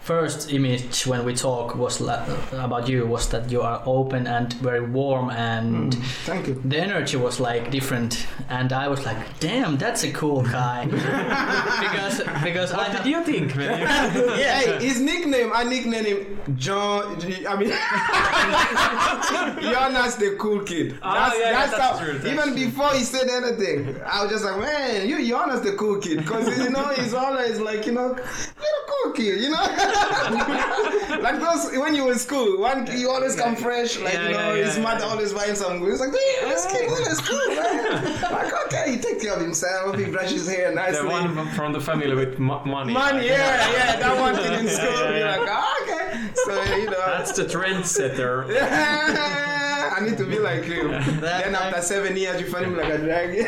first image when we talk was la- about you was that you are open and very warm and Thank you. the energy was like different and i was like damn that's a cool guy because because What have, did you think when yeah Hey, his nickname, I nicknamed him John. I mean, Jonas the cool kid. Ah, That's, yeah, yeah, that's, that's how. true, that's even true. before he said anything, I was just like, man, you Jonas the cool kid, because you know he's always like, you know, little cool cocky, you know. like those when you were in school, one you always come fresh, like Yeah, you know, yeah, his yeah, mother always buying some good. It's like, hey, this kid, that's cool, man. Like, okay, he takes care of himself, he brushes his hair The one from the family with mo- money. Money, yeah, yeah, that one thing in school. Yeah, yeah, You're like, oh, okay. So you know, That's the trendsetter. I need to be like him. then after seven years, you find him like a drag.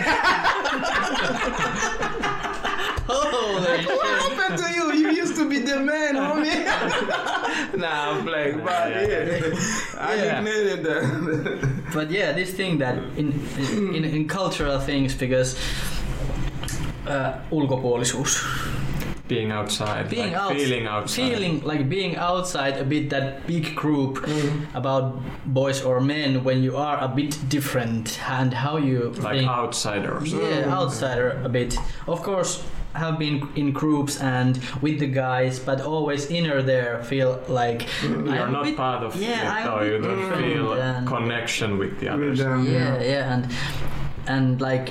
Holy what shit. happened to you? You used to be the man, homie. nah, I'm playing, but yeah, I Yeah. nicknamed that. But yeah, this thing that in in, in cultural things because uh, ulkopuolisuus, Being outside. being like out, Feeling outside. feeling like being outside a bit that big group about boys or men when you are a bit different and how you Like think- outsiders. yeah outsider a bit of course have been in groups and with the guys but always inner there feel like mm, You're not bit- part of yeah, it, I'm or you don't feel connection with the others. With, yeah. yeah and and like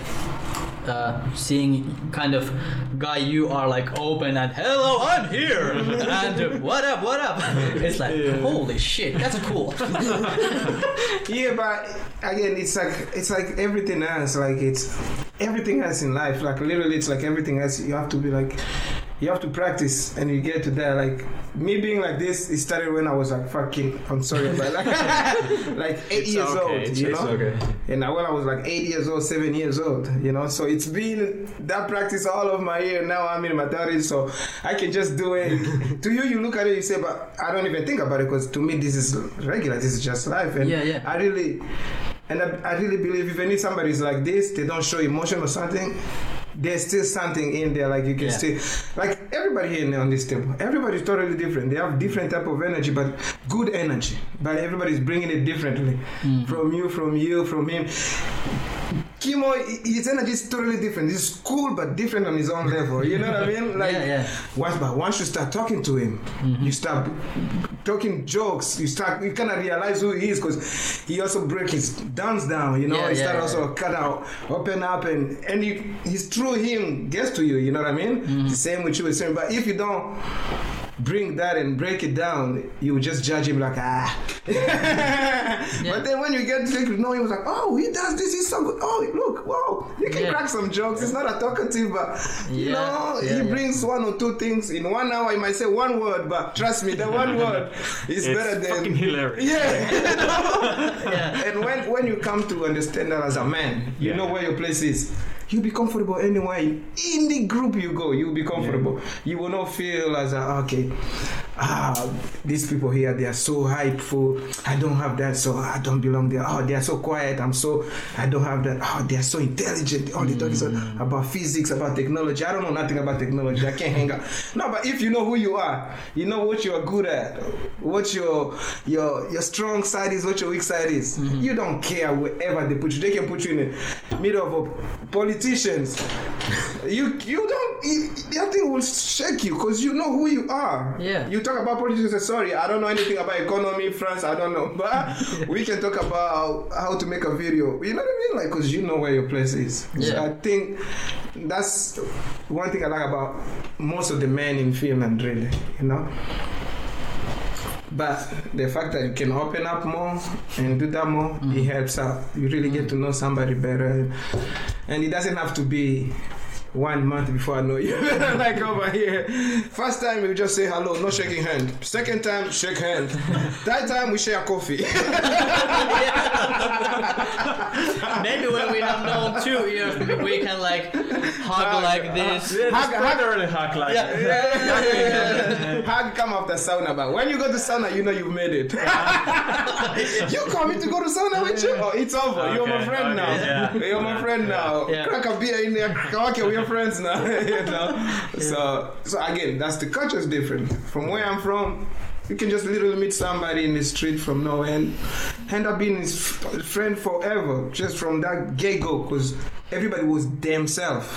uh, seeing kind of guy you are like open and hello I'm here and what up what up it's like holy shit that's cool Yeah, but again, it's like it's like everything else. Like it's everything else in life. Like literally, it's like everything else. You have to be like, you have to practice, and you get to that. Like me being like this, it started when I was like fucking. I'm sorry, but like like eight It's years okay, old. You it's know. okay. And when I was like eight years old, seven years old, you know, so it's been that practice all of my year. Now I'm in my 30s, so I can just do it. to you, you look at it, you say, but I don't even think about it because to me, this is regular. This is just life. And Yeah, yeah. I really, and I, I really believe even if somebody's like this, they don't show emotion or something. There's still something in there, like you can Yeah. still, like everybody here on this table. Everybody's totally different. They have different type of energy, but good energy. But everybody's bringing it differently, Mm-hmm. from you, from you, from him. Kimmo, his energy is totally different. He's cool, but different on his own level. You know what I mean? Like, Yeah, yeah. Mm-hmm. once, but once you start talking to him, you start talking jokes. You start, you kind of realize who he is because he also break his downs down. You know, Yeah, he yeah, start yeah. also cut out, open up, and and he's through him gets to you. You know what I mean? Mm-hmm. The same with you, the same. But if you don't bring that and break it down, you just judge him like ah. But then when you get to know him, was like, oh, he does this. He's so good. Oh, look, wow, you can Yeah. crack some jokes. He's not a talkative, but you Yeah, know, yeah, he yeah. brings one or two things in one hour. He might say one word, but trust me, the one word is It's better than fucking hilarious. yeah. yeah and when when you come to understand that as a man, you Yeah. know where your place is. You'll be comfortable anywhere in the group you go. You'll be comfortable. You will not feel as a, okay. Ah, these people here they are so hypeful. I don't have that, so I don't belong there. Oh, they are so quiet. I'm so I don't have that. Oh, they are so intelligent. All they talk is about physics, about technology. I don't know nothing about technology. I can't hang out. No, but if you know who you are, you know what you are good at, what your your your strong side is, what your weak side is. You don't care wherever they put you. They can put you in the middle of a politicians. You you don't. You, that will shake you because you know who you are. Yeah. You talk about politics. Sorry, I don't know anything about economy, France. I don't know, but we can talk about how to make a video. You know what I mean? Like, because you know where your place is. So Yeah. I think that's one thing I like about most of the men in Finland, really. You know. But the fact that you can open up more and do that more, it mm. helps out. You really get to mm. know somebody better. And it doesn't have to be one month before I know you. like over here. First time we just say hello, no shaking hand. Second time, shake hand. Third time we share coffee. maybe when we have known two years we can like hug like this Yeah, Hug- just brotherly hug like that. Hug come after sauna, but when you go to sauna, you know you've made it. you coming to go to sauna with you? Oh, it's over. You're my Okay, friend now. okay, yeah. You're my friend now. Yeah. Crack a beer in there. Okay, we're friends now. you know. So, so again, that's the culture is different from where I'm from. You can just literally meet somebody in the street from nowhere and end up being his f- friend forever, just from that get go, because everybody was themselves.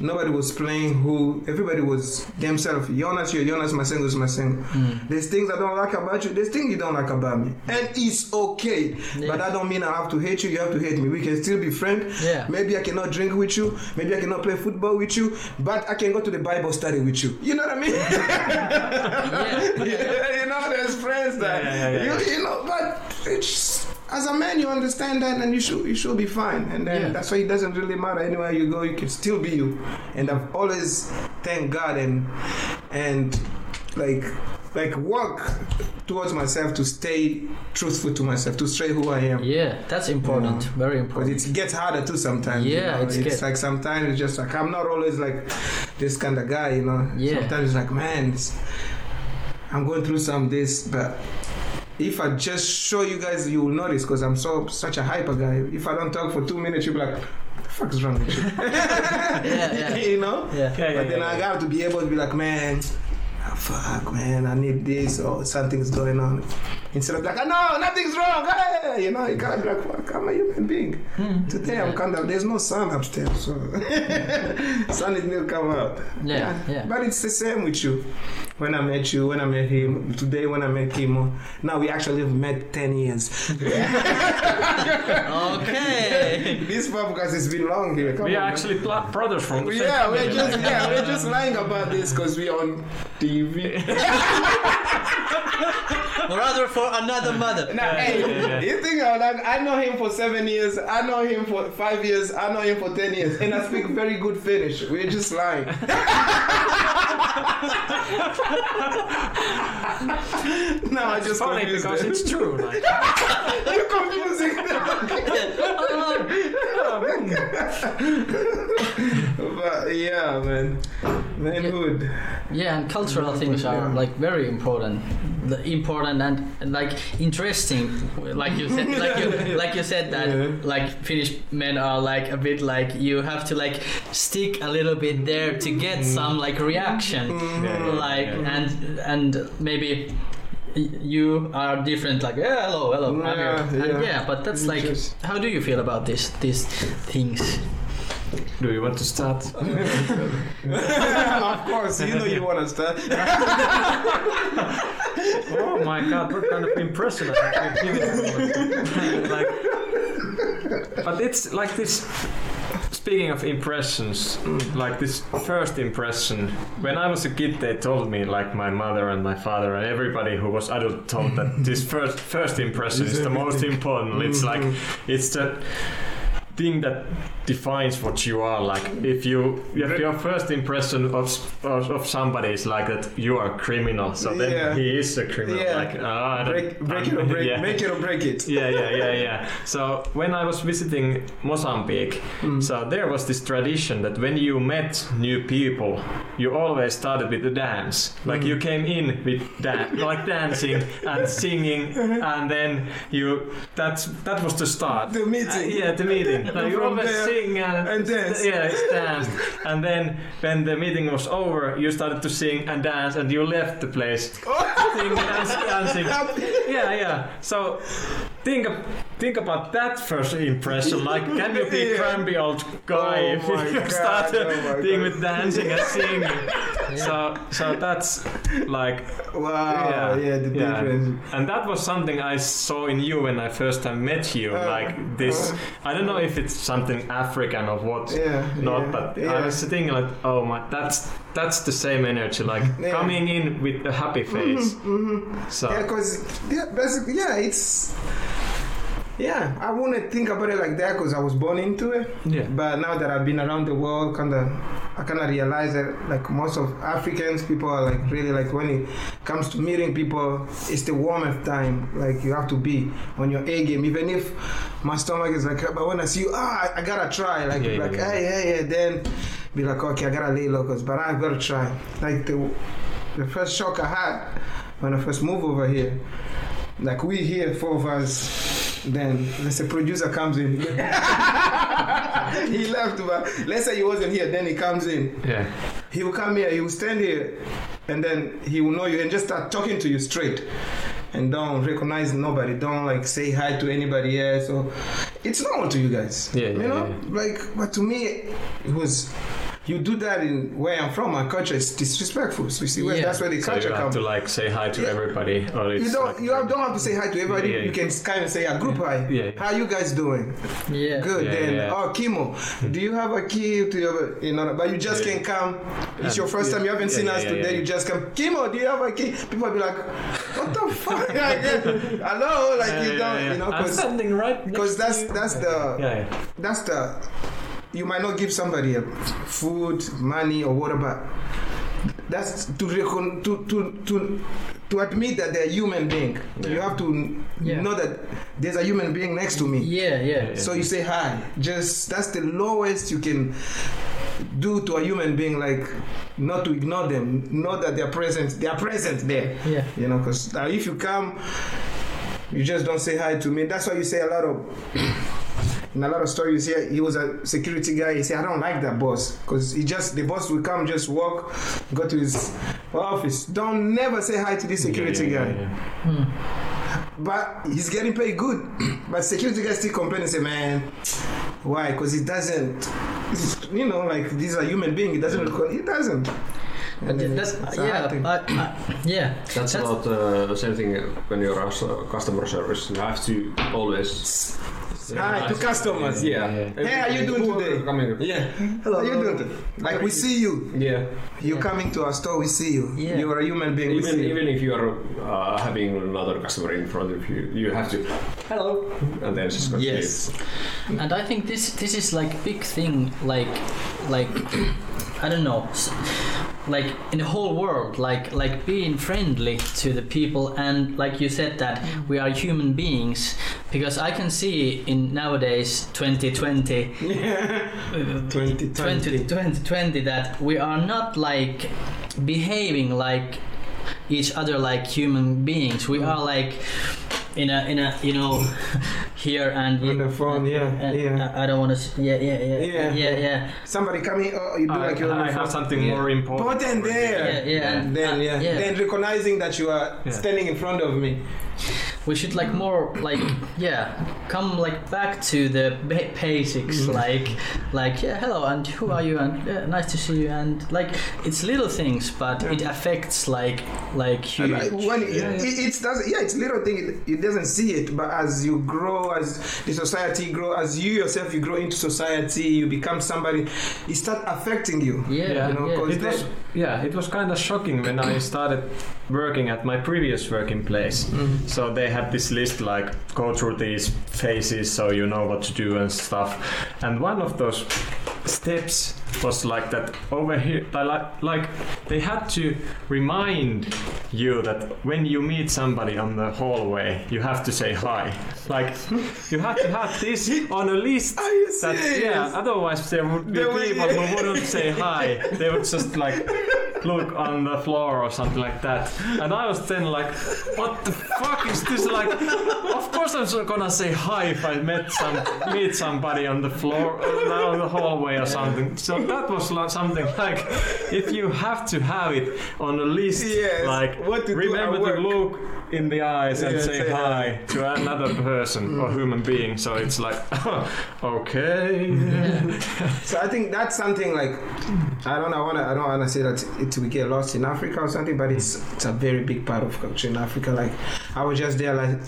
nobody was playing who. Everybody was themselves. Jonas, you Jonas Masengo is Masengo. Mm. There's things I don't like about you. There's things you don't like about me, and it's okay. Yeah. But that don't mean I have to hate you. You have to hate me. We can still be friends. Yeah. Maybe I cannot drink with you. Maybe I cannot play football with you. But I can go to the Bible study with you. You know what I mean? Yeah. Yeah, you know, there's friends that you, you know, but it's as a man you understand that and you should you should be fine. And then Yeah. that's why it doesn't really matter anywhere you go, you can still be you. And I've always thank God and and like like work towards myself to stay truthful to myself, to stay who I am. Yeah, that's important. Very important. But it gets harder too sometimes. you Yeah, know? it's it's, like sometimes it's just like I'm not always like this kind of guy, you know. Yeah. Sometimes it's like, man, it's, I'm going through some this, but if I just show you guys, you will notice because I'm so such a hyper guy. If I don't talk for two minutes, you'll be like, the fuck is wrong with you? Yeah, yeah. you know? Yeah. Yeah, yeah, but then yeah, I yeah. got to be able to be like, man, ah, fuck, man, I need this or something's going on. Instead of like, no, nothing's wrong. Hey, you know, you gotta be like, fuck, I'm a human being. Hmm. Today I'm kind of, there's no sun upstairs, so sun is need to come out. Yeah, yeah. But it's the same with you. When I met you, when I met him, today when I met Kimmo, now we actually have met 10 years. Okay. this podcast has been long here. Come We on, are man. actually pl- brothers from the same Yeah, we're family. just yeah, we're just lying about this because we're on TV. Rather for another mother. Now, hey, yeah, yeah. you think about that? I know him for seven years. I know him for five years. I know him for ten years, and I speak very good Finnish. We're just lying. no, I just Funny confused because them. it's true. Like, You're confusing them. but yeah, man, manhood. Yeah, and cultural things are Yeah. like very important, The- important and, and like interesting. Like you said, like you like you said that Yeah. like Finnish men are like a bit like you have to like stick a little bit there to get mm. some like reaction. Mm. Yeah, yeah, like yeah. and and maybe. You are different, like yeah, hello, hello, I'm here. Yeah, And yeah. yeah, but that's like, how do you feel about this, these things? Do you want to start? of course, you know you want to start. oh my god, what kind of impression I have given like, But it's like this. Speaking of impressions, like this first impression, when I was a kid, they told me, like my mother and my father and everybody who was adult told that this first first impression is the most important. It's like it's the thing that defines what you are like if you if your first impression of of, of somebody is like that you are a criminal so then Yeah. he is a criminal Yeah. like ah, I Break, break it or break, yeah. make it or break it. yeah yeah yeah yeah so when i was visiting mozambique Mm. so there was this tradition that when you met new people you always started with the dance like you came in with da- like dancing and singing and then you that's that was the start. The meeting. Uh, yeah the meeting. Like, you always there sing and, and dance. yeah it's dance. And then when the meeting was over you started to sing and dance and you left the place. Sing. And dancing yeah yeah. So think think about that first impression. Like can you be Yeah. grumpy old guy Oh if you God, start oh thing with dancing and singing? So so that's like Wow, yeah, the difference. and that was something I saw in you when I first time met you. Uh, like this, uh. I don't know if it's something African or what, Yeah, not, yeah, but yeah. I was thinking like, oh my, that's that's the same energy, like coming in with a happy face. Mm-hmm. So Yeah, because yeah, basically, yeah, it's yeah. I wouldn't think about it like that because I was born into it. yeah, But now that I've been around the world, kind of, I kind of realize that like most of Africans, people are like really like when it comes to meeting people, it's the warmest time. Like you have to be on your A game, even if my stomach is like, but when I see you, ah, I, I gotta try. Like, Yeah, yeah, like, yeah. hey, hey, hey, then be like, okay, I gotta lay low, 'cause- but I gotta try. Like the the first shock I had when I first moved over here, like we here, four of us. Then let's say producer comes in. he left, but let's say he wasn't here. Then he comes in. yeah, He will come here. He will stand here, and then he will know you and just start talking to you straight. And don't recognize nobody. Don't like say hi to anybody else. So it's normal to you guys. Yeah, you yeah, know, yeah. like but to me, it was you do that in where I'm from, my culture is disrespectful. So you see, where Yeah. that's where the So culture you have comes. to like say hi to Yeah. everybody, or it's You don't. like- You have, don't have to say hi to everybody. Yeah, yeah. You can kind of say a group hi. Yeah. How you guys doing? Yeah. Good. Yeah, then, yeah. oh, Kimmo, do you have a key to your, you know? But you just Yeah. can come. It's And- your first time. You haven't yeah, seen yeah, us yeah, today. yeah. You just come. Kimmo, do you have a key? People be like, what the fuck? like, hello, like Yeah, you yeah, don't, yeah. you know, I'm because standing right next that's that's the yeah, yeah. that's the you might not give somebody a food, money, or whatever. But that's to recon, to to to to admit that they're a human being. You have to Yeah. know that there's a human being next to me. Yeah, yeah. Yeah. So you say hi. Just that's the lowest you can do to a human being. Like not to ignore them. Know that they're present. They are present there. Yeah. You know, because uh, if you come, you just don't say hi to me. That's why you say a lot of. In a lot of stories, you see, he was a security guy. He said, "I don't like that boss because he just the boss will come, just walk, go to his office. Don't never say hi to this security Yeah, yeah, guy." yeah, yeah. But he's getting paid good. but security guys still complain and say, man, why? Because he doesn't, you know, like this is a human being. He doesn't, record, he doesn't. And that's, it's yeah, thing. I, I, yeah. That's, about uh, the same thing when you're a s- customer service. You have to always. Hi to customers. Yeah. Yeah, Hey, how you doing Who are today? Coming. Yeah. Hello. How you doing today? Like we see you. Yeah. You Yeah. coming to our store, we see you. Yeah. You are a human being. we Even see you. even if you are uh, having another customer in front of you, you have to hello, and then just continue. Yes. and I think this this is like big thing like like I don't know s- like in the whole world like like being friendly to the people and like you said that mm. we are human beings because I can see in nowadays 2020 yeah. 2020. 20, 2020 that we are not like behaving like each other like human beings we mm. are like in a in a you know here and On the phone, yeah, and yeah. I, I don't want to yeah yeah yeah Yeah. yeah yeah Somebody coming, oh, you do I, like you're on I the have something Yeah. more important. Important there. yeah yeah, and Then uh, yeah. then recognizing that you are Yeah. standing in front of me. We should like more like yeah come like back to the ba- basics Mm. like like yeah hello and who are you and yeah, nice to see you and like it's little things but it affects like like And huge I- when it, Yeah, yeah. It, it's does yeah it's little thing it, it doesn't see it but as you grow as the society grow as you yourself you grow into society you become somebody it start affecting you yeah, Yeah. you know, yeah. 'cause It was, yeah, it was kind of shocking when I started working at my previous working place. So they had this list like go through these phases so you know what to do and stuff. And one of those steps was like that over here, like, like they had to remind you that when you meet somebody on the hallway, you have to say hi. Like you have to have this on a list. That, yeah, otherwise there would be people who wouldn't say hi. They would just like look on the floor or something like that. And I was then like, what the fuck is this like? Of course I'm gonna say hi if I met some meet somebody on the floor, uh, on the hallway or something. So that was something like, if you have to have it on a list, Yes, like what to remember to look in the eyes and Yeah, say hi to another person or human being. So it's like, okay. so I think that's something like I don't I wanna I don't wanna say that it will get lost in Africa or something but it's it's a very big part of culture in Africa like I was just there like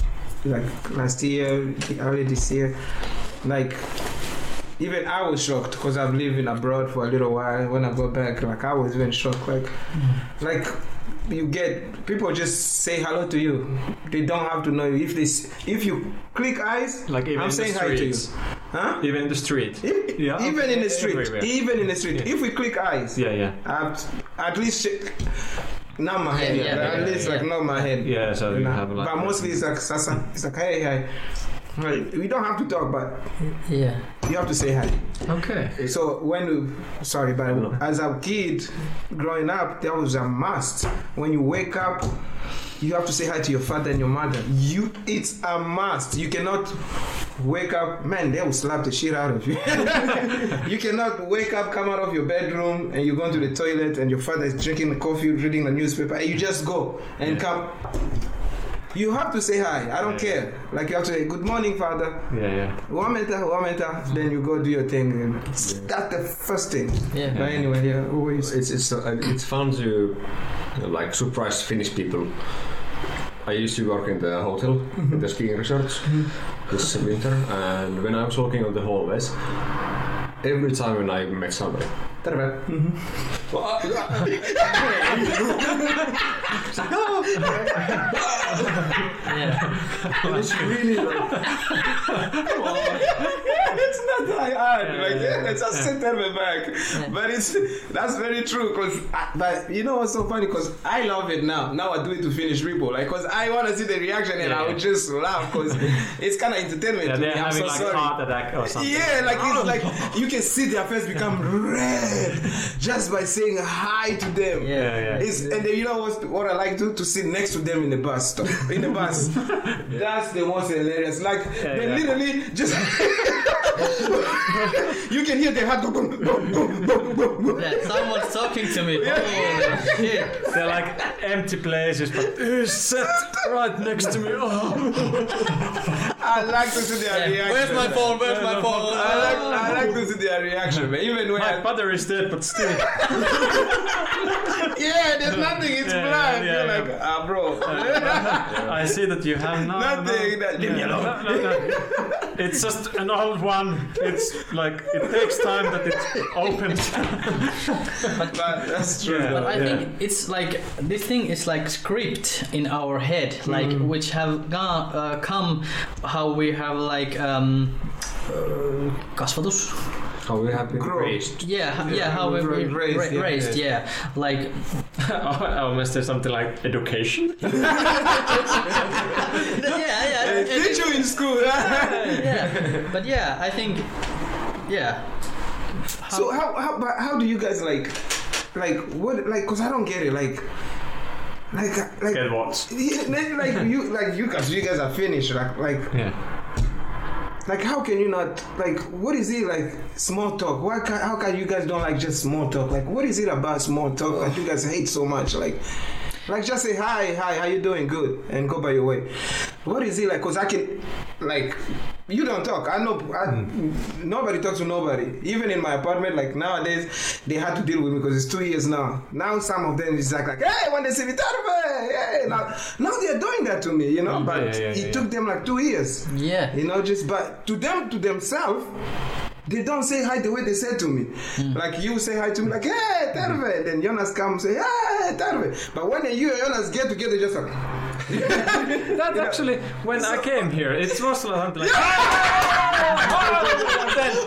like last year early this year like even I was shocked because I've lived in abroad for a little while. When I go back, like I was even shocked. Like, like you get people just say hello to you. They don't have to know you. If this, if you click eyes, Like even I'm saying the hi to you. streets. Huh? Even in the street. If- Yeah, even okay, in the street, everywhere. even in the street. Yeah. If we click eyes, Yeah, yeah. I've at least check, nod my head. Yeah, yeah, at yeah, least yeah. like nod my head. Yeah, so you Nah, have like. but mostly it's like. It's like hey, hi. Right. We don't have to talk, but yeah you have to say hi. Okay. So when you, sorry, but No. as a kid growing up, that was a must. When you wake up, you have to say hi to your father and your mother. You, it's a must. You cannot wake up, man. They will slap the shit out of you. you cannot wake up, come out of your bedroom, and you go to the toilet, and your father is drinking the coffee, reading the newspaper, and you just go and Yeah. come. You have to say hi. I don't Yeah. care. Like you have to say good morning, father. Yeah, yeah. Wamenta, wamenta. Then you go do your thing. And That's the first thing. Yeah. But anyway, yeah, always. It's it's uh, it's fun to like surprise Finnish people. I used to work in the hotel in the skiing resorts this winter, and when I was walking on the hallways, every time when I met somebody, terve. Well, uh, Yeah. it's really like, it's not that hard. Yeah, like, yeah, yeah, it's just sit there and back. But it's that's very true. Cause, I, but you know what's so funny? Cause I love it now. Now I do it to Finnish people. Like, cause I want to see the reaction and Yeah, I yeah. would just laugh. Cause it's kind of entertainment Yeah, to me. they're I'm having so like sorry. heart attack or something. Yeah, like it's like you can see their face become red just by saying hi to them. Yeah, yeah. It's, and then you know what, what I like to to sit next to them in the bus stop. In the bus. That's the most hilarious. Like Yeah, they yeah. literally just you can hear their heart go boom, boom, boom, boom, boom, boom. Yeah, someone's talking to me. Oh, shit. They're like empty places, but who's sat right next to me? Oh. I like to see their reaction. Where's my phone? Where's my phone? I like, I like to see their reaction, man. Even when My I, father is dead, but still. yeah, there's nothing. It's Yeah, blind. yeah, You're yeah. like, ah, bro. I see that you have no, Nothing. No, That- leave me alone. no, no, no. It's just an old one. It's like it takes time that it opens. but that's true. Yeah. But I Yeah. think it's like this thing is like script in our head, like Mm. which have gone, uh, come how we have like um, uh, kasvatus. how we have been Grow. raised. Yeah, yeah, Yeah, how we ra- we raised, ra- yeah. raised, yeah. Like I almost say something like education. yeah, yeah, They teach you in school. yeah. But yeah, I think yeah. so how how but how do you guys like like what like because I don't get it like like like Get what? Yeah, like you like you guys you guys are finished like like Yeah. like how can you not like what is it like small talk why can how can you guys don't like just small talk like what is it about small talk that you guys hate so much like like just say hi hi how you doing? Good and go by your way. What is it like? Because i can like you don't talk. I know I, hmm. nobody talks to nobody. Even in my apartment like nowadays they had to deal with me because it's two years now. Now some of them is like like hey when they see me "Terve, hey now now they're doing that to me you know? Mm, but yeah, yeah, it yeah, took them like two years. Yeah. you know, just but to them, to themselves, they don't say hi the way they said to me. Hmm. Like you say hi to me, like, hey, Terve. Then Jonas come say, hey, Terve. But when you and Jonas get together, just like, That actually, when I came here, it was something like.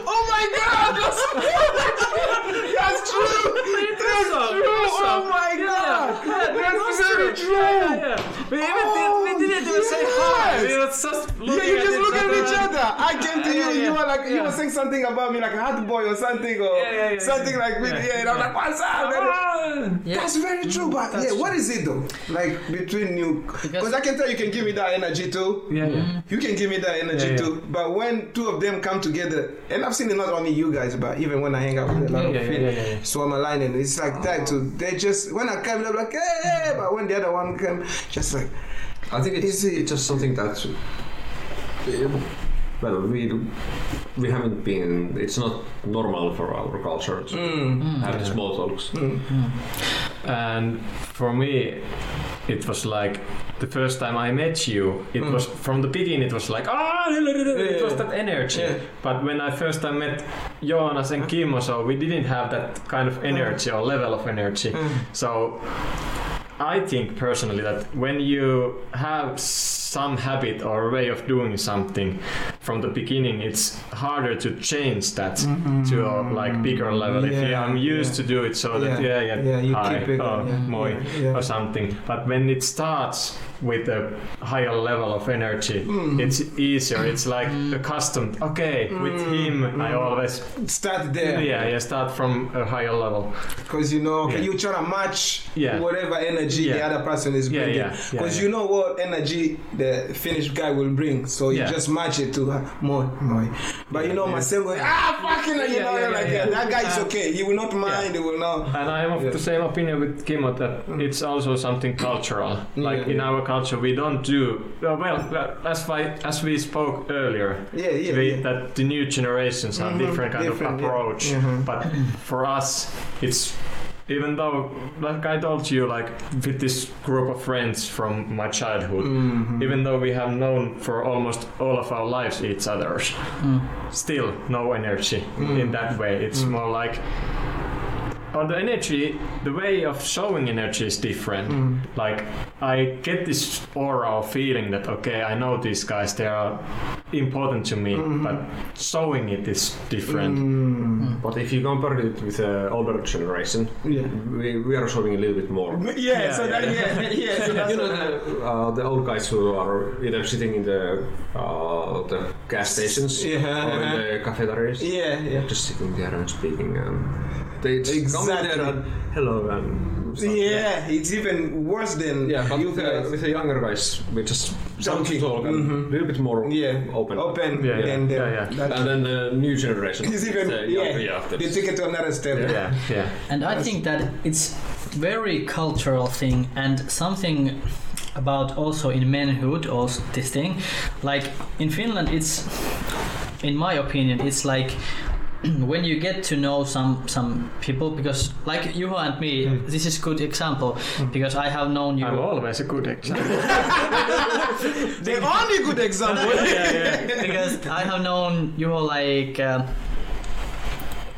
oh my God, that's, that's true. That's true. Oh my God, that's very true. Yeah, yeah. We, even Oh, did, we oh, didn't even say hi. yes. We was just looking Yeah, you just each look at each other. I came to you, Yeah, you were like, you were saying something about me, like a hot boy or something, or Yeah, yeah, yeah, something yeah. like, with, Yeah, yeah, and I'm yeah. like, what's up? Yeah. That's very true, mm, but yeah, what is it though? Like between you, because I can tell you can give me that energy too. Yeah, yeah. You can give me that energy Yeah, yeah. too. But when two of them come together, and I've seen it not only you guys, but even when I hang out with a lot Yeah, of yeah, people, lining, it's like that too. Oh. They just when I come, they're like, hey, hey, but when the other one came, just like, I think it's, it- it's just something that well we we haven't been it's not normal for our culture to mm, have the Yeah. small talks. And for me, it was like the first time I met you. It Mm. was from the beginning. It was like ah, it was that energy. Yeah. But when I first time met Jonas and Kimmo, so we didn't have that kind of energy or level of energy. mm. So I think personally that when you have some habit or way of doing something from the beginning, it's harder to change that mm-hmm. to a like bigger level. if Yeah, I'm used yeah. to do it, so that yeah, yeah, yeah, you hi, keep it. oh, yeah, moi, yeah, yeah. or something. But when it starts with a higher level of energy, Mm. it's easier. It's like accustomed. Okay, with him, I mm. always Start there. yeah, yeah, start from a higher level. Because you know, okay, Yeah. you try to match Yeah. whatever energy the other person is Yeah, bringing. yeah, yeah, Because yeah. you know what energy the finished guy will bring. So you Yeah. just match it to Moi, moi. But you know, Masengo, ah, fucking, you know, yeah, like yeah, that. yeah. Guy is okay. He will not mind. He will not. And I am of Yeah. the same opinion with Kimmo that it's also something cultural. Like Yeah. in our culture, we don't do uh, well. As we as we spoke earlier, Yeah, yeah. we, yeah. that the new generations have Mhm, different kind different, of yeah. approach. Mhm. But for us, it's even though, like I told you, like with this group of friends from my childhood, Mhm. even though we have known for almost all of our lives each other's, Mm. still no energy Mm. in that way. It's Mm. more like on the energy, the way of showing energy is different. Mm. Like I get this aura of feeling that okay, I know these guys, they are important to me, Mhm. but showing it is different. Mm. But if you compare it with the older generation, Yeah. we, we are showing a little bit more. Yeah, Yeah, so that, yeah. yeah, yeah, so that's you know the, uh, the old guys who are either sitting in the uh, the gas stations Yeah. or in the cafeterias, yeah, yeah. just sitting there and speaking, and they just come Exactly. there and hello and stuff. Yeah, it's even worse than Yeah, but you with the, guys. with the younger guys, we just start to talk and a Mhm. little bit more Yeah, open. open. Yeah, yeah, and, uh, yeah, yeah. And then the new generation, It's even the yeah. younger, yeah, They take it to another step. Yeah, yeah. And I think that it's very cultural thing and something about also in manhood also this thing like in Finland it's in my opinion it's like when you get to know some some people because like you and me Mm. this is good example because I have known you I'm always a good example. The only good example. yeah, yeah. because I have known Juho like uh,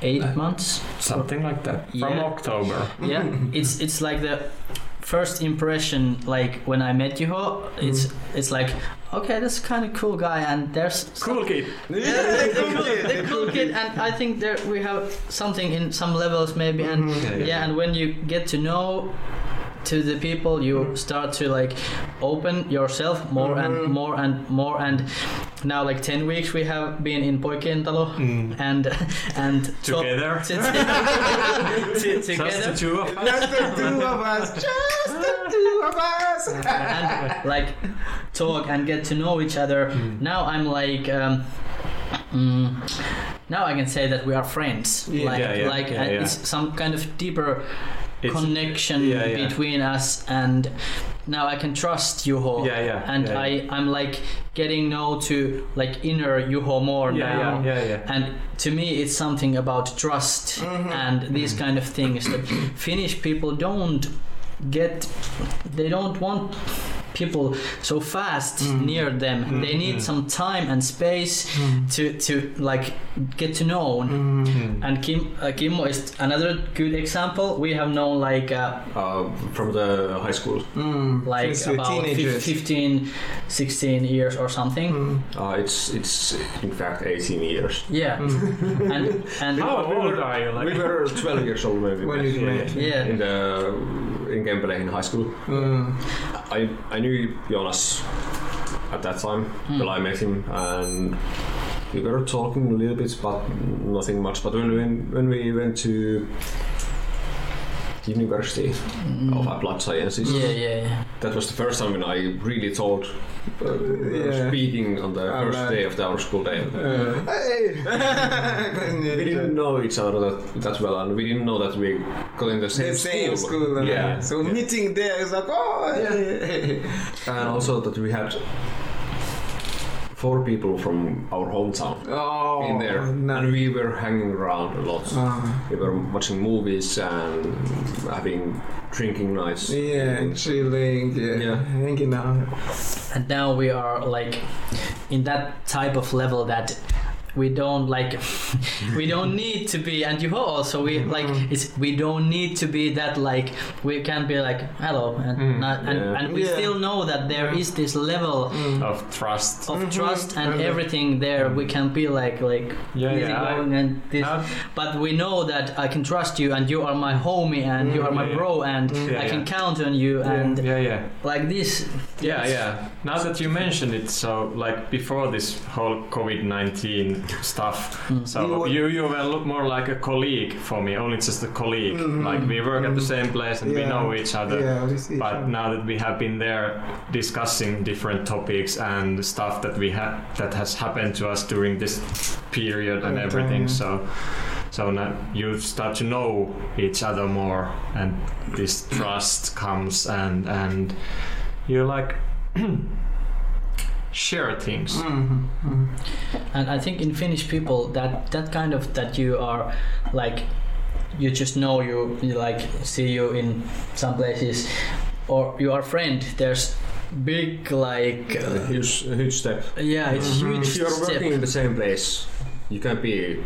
eight months Something like that. From Yeah. October. yeah it's it's like the first impression like when i met Juho it's it's like okay that's kind of cool guy and there's Cool kid. yeah, the, the cool, the cool kid and i think there we have something in some levels maybe and Mhm. yeah, and when you get to know to the people you start to like open yourself more Mhm. and more and more and now like 10 weeks we have been in Poikientalo Mm. and and talk- Together. to- to- Just the two of us. Just the two of us. Just the two of us. and like talk and get to know each other. Mm. Now I'm like, um, mm, now I can say that we are friends. Yeah. like, Yeah, yeah, like yeah, yeah. it's some kind of deeper It's- connection yeah, yeah. between us, and now I can trust Juho. Yeah, yeah. And yeah, I, I'm like getting know to like inner Juho more Yeah, now. yeah, yeah, yeah. And to me, it's something about trust Mhm. and these kind of things that Finnish people don't get. They don't want people so fast Mm. near them. They need Mhm. some time and space to to like get to know. Mm. Mm. And Kim uh, Kimmo is another good example. We have known like uh, uh, from the high school. Mm. like Since about fif- teenagers. 15, 16 years or something. Mm. Uh, it's it's in fact 18 years. Yeah, Mm. and and How We old were- are you? we were 12 years old when we When you met. yeah. In the in Kempele in high school. Mm. I I knew Jonas at that time hmm. till I met him, and we were talking a little bit, but nothing much. But when we when we went to University Mm. of Applied Sciences, Yeah, yeah, yeah. that was the first time when I really thought uh, Yeah. speaking on the Alright. first day of our school day. Uh, hey. We didn't know each other that, that well, and we didn't know that we got in the same, the same school. school. and Yeah. So yeah. meeting there is like, oh, yeah. and also that we had four people from our hometown oh, in there, no. and we were hanging around a lot. Ah, We were watching movies and having drinking nights. yeah, and chilling, yeah, Yeah. hanging out. and now we are like in that type of level that we don't like we don't need to be and you also we like it's we don't need to be that like we can be like hello and Mm, not, and, yeah. and we Yeah. still know that there is this level Mm. of trust. of Mhm. trust and Mhm. everything there we can be like like Yeah, easy yeah. I- and this Now- but we know that I can trust you and you are my homie and you are my Mm, yeah. bro and Yeah, I can yeah. count on you and yeah, yeah. like this Yeah, yeah. Now that you mentioned it, so like before this whole COVID 19 stuff. Mm. So You would- you you were look more like a colleague for me, only just a colleague. Mhm. Like we work at the Mhm. same place and we know each other. Yeah, we see each But other. now that we have been there discussing different topics and stuff that we have that has happened to us during this period and Okay. everything, so so now you start to know each other more, and this trust comes, and and you're like share things. Mhm, mhm. And I think in Finnish people that that kind of that you are like you just know you, you like see you in some places or you are friend. There's big like uh, huge, huge step. yeah, it's Mhm. huge If you're step. working in the same place, you can be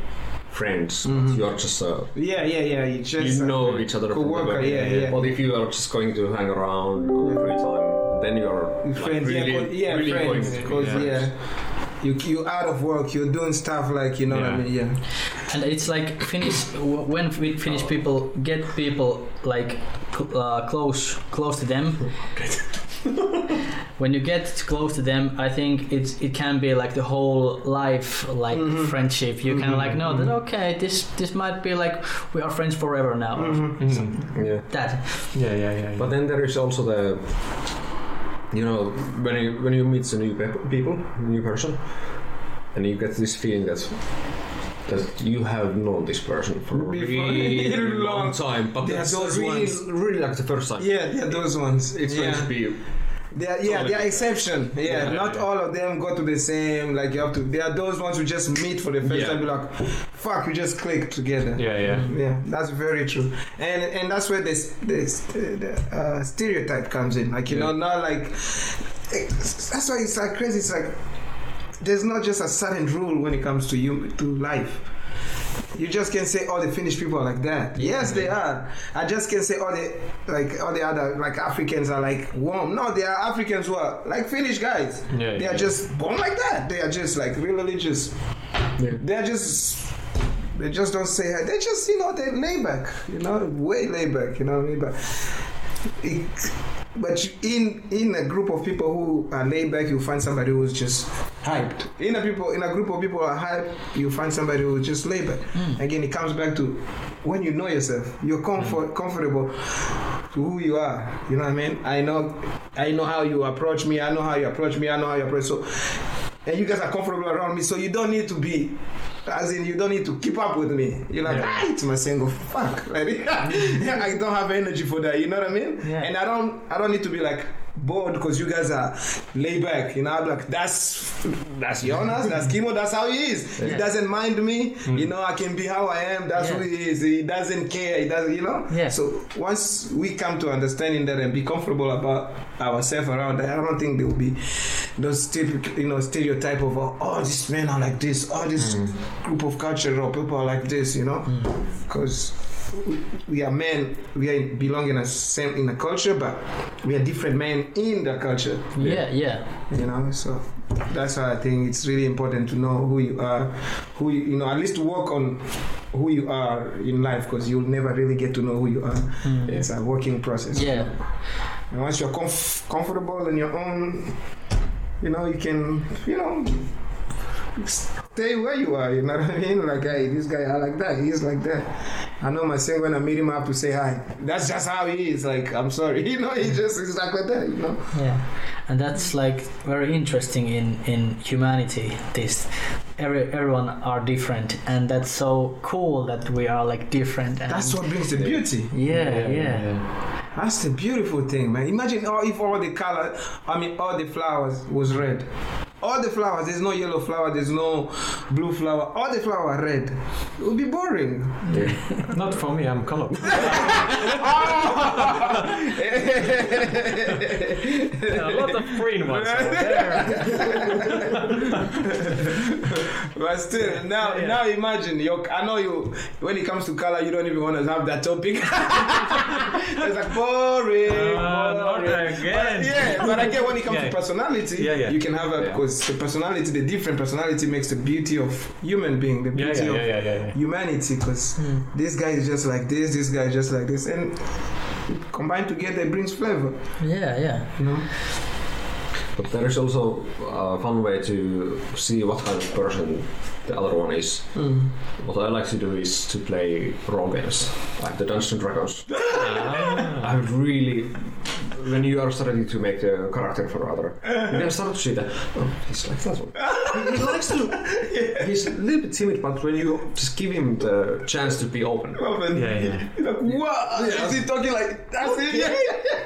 friends. Mhm. But you're just uh, Yeah, yeah, yeah. You just you know each other. from co-worker, web. yeah, yeah. But if you are just going to hang around on your free time, then you're like, friends, really, yeah, 'cause- yeah, really friends, because be yeah, friends. you you out of work, you're doing stuff like you know what I mean, yeah. And it's like Finnish when fi- Finnish people get people like uh, close close to them. when you get close to them, I think it's it can be like the whole life like Mhm. friendship. You can Mhm, like know that mhm. okay, this this might be like we are friends forever now. or Mhm. Mhm. Yeah. That Yeah, yeah, yeah. yeah. But then there is also the, you know, when you when you meet a new pe- people, new person, and you get this feeling that that you have known this person for a Before- really long long. time, but They that's those really, ones. really like the first time. Yeah, yeah, those ones. It's yeah. going to be They are, yeah, they are exception. Yeah, Yeah, not yeah. all of them go to the same. Like you have to. They are those ones who just meet for the first Yeah. time. Be like, fuck, we just click together. yeah, yeah. Yeah, that's very true, and and that's where this this the, uh, stereotype comes in. Like you know, not like that's why it's like crazy. It's like there's not just a certain rule when it comes to you to life. You just can't say all the Finnish people are like that. Yes, they are. I just can't say all the like all the other like Africans are like warm. No, they are Africans who are like Finnish guys. Yeah, they are just born like that. They are just like real religious. Yeah. They're just they just don't say. They just you know they lay back. You know, way lay back. You know what I mean? But it, but in in a group of people who are laid back, you find somebody who's just hyped. In a people in a group of people who are hyped, you find somebody who's just laid back. Hmm. Again, it comes back to when you know yourself, you're comfort, hmm. comfortable to who you are. You know what I mean? I know I know how you approach me. I know how you approach me. I know how you approach. So and you guys are comfortable around me, so you don't need to be, as in, you don't need to keep up with me. You're like, Yeah. ah, it's my single fuck. Like, yeah, I don't have energy for that. You know what I mean? Yeah. And I don't, I don't need to be like bored because you guys are laid back. You know, I'm like, that's that's Jonas, that's Kimmo, that's how he is. He doesn't mind me. Mm. You know, I can be how I am. That's Yeah. who he is. He doesn't care. He doesn't, you know. Yeah. So once we come to understanding that and be comfortable about ourselves around that, I don't think there will be those typical, you know, stereotype of oh, oh, these men are like this, oh, this mm. group of culture or people are like this, you know, mm. because we are men, we are belong in a same in a culture, but we are different men in the culture, yeah, yeah. you know. So that's why I think it's really important to know who you are, who you, you know, at least work on who you are in life, because you'll never really get to know who you are. Hmm. It's a working process. Yeah. And once you're comf- comfortable in your own, you know, you can, you know, stay where you are. You know what I mean? Like, hey, this guy, I like that. He's like that. I know myself when I meet him, I have to say hi. That's just how he is. Like, I'm sorry. You know, he just is like that. You know. Yeah, and that's like very interesting in in humanity. This every everyone are different, and that's so cool that we are like different. And That's what brings the beauty. Yeah, yeah, That's the beautiful thing, man. Imagine all, if all the color, I mean, all the flowers was red. All the flowers, there's no yellow flower, there's no blue flower. All the flower red. It would be boring. Not for me, I'm colorblind. a lot of green ones there. but still, now, Yeah. now imagine. you I know you. When it comes to color, you don't even want to have that topic. it's like boring. Uh, not boring. again. But, yeah, but again, when it comes Yeah. to personality, Yeah, yeah. you can have a Yeah. Because the personality, the different personality, makes the beauty of human being, the beauty yeah, of yeah, yeah, yeah, yeah. humanity. Because hmm. this guy is just like this, this guy is just like this, and combined together it brings flavor. yeah, yeah. You know. But there is also a fun way to see what kind of person the other one is Mm. what I like to do is to play role games like the Dungeons and Dragons. Ah. I really, when you are starting to make a character for other, you can start to see that oh, he's like that one. He, he likes to. He's a little bit timid, but when you just give him the chance to be open, Open. Yeah, yeah. You're like, what? Is he talking like that's it? Yeah,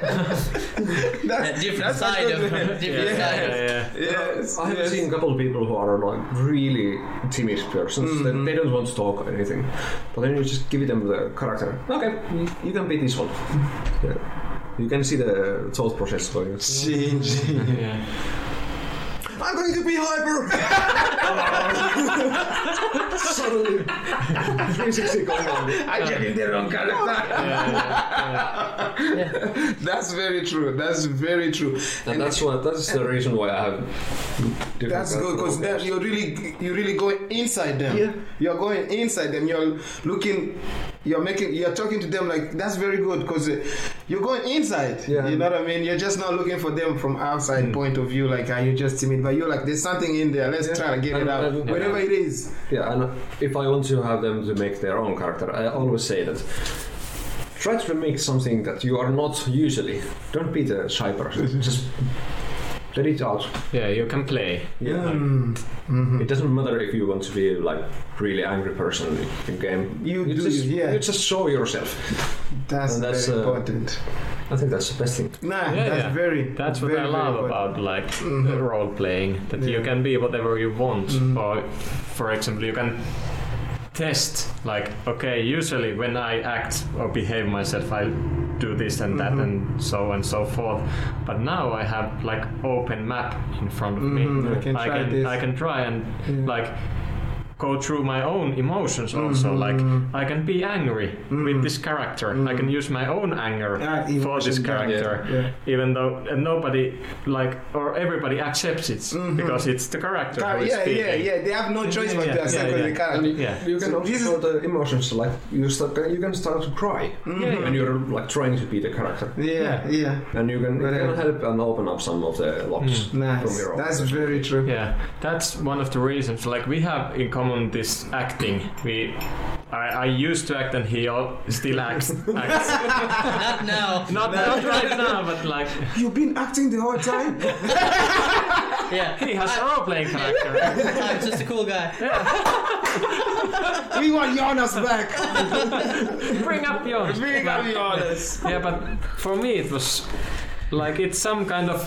A That's, different that's side of good- different Yeah, side of yeah, yeah. Yes, I have yes. seen a couple of people who are like really timid persons. Mhm. They, they don't want to talk or anything, but then you just give them the character. Okay, you, you can be this one. Yeah. You can see the thought process going. Changing. yeah. I'm going to be hyper. Suddenly, 360 going on. I get in the wrong character. Yeah, yeah, That's very true. That's very true. And that's what that's the reason why I have. That's good because character you're really you really going inside them. Yeah. You're going inside them. You're looking. You're making. You're talking to them like that's very good because uh, you're going inside. Yeah. You know what I mean? You're just not looking for them from outside mm. point of view. Like, are you just timid? But you're like, there's something in there. Let's Yeah. try to get it out. and- Whatever it is. Yeah, and if I want to have them to make their own character, I always say that try to make something that you are not usually. Don't be the shy person. Just let it out. yeah, you can play. Yeah. Mm. Mhm. It doesn't matter if you want to be like really angry person in game. You do, just, yeah. You just show yourself. That's, And that's, very uh, important. I think that's the best thing. Nah, Yeah, that's yeah. very. That's what very, I love about like Mhm. role playing. That you can be whatever you want, Mhm. or for example, you can test like okay. Usually, when I act or behave myself, I do this and that Mhm. and so and so forth. But now I have like open map in front of me. Mhm, I can I try can this. I can try and Yeah. like go through my own emotions also. Mhm. Like I can be angry Mhm. with this character. I can use my own anger Ah, for this emotion, yeah. character Yeah. even though and nobody like or everybody accepts it Mhm. because it's the character who is yeah, speaking. yeah, yeah. They have no choice but Yeah, to accept yeah, because yeah. they And can't. you, Yeah. you can So also this show the emotions like you start you can start to cry. Yeah, when you're like trying to be the character, Yeah, yeah. and you can, it Whatever. can help and open up some of the locks from Nice. your own. That's very true. Yeah, that's one of the reasons. Like we have in common this acting. We, I, I used to act, and he still acts. acts. Not now. Not, not right now, but like You've been acting the whole time. Yeah. he has a role-playing character. I'm just a cool guy. Yeah. we want Jonas back. Bring up yours. Bring up Jonas. Yeah, but for me it was like it's some kind of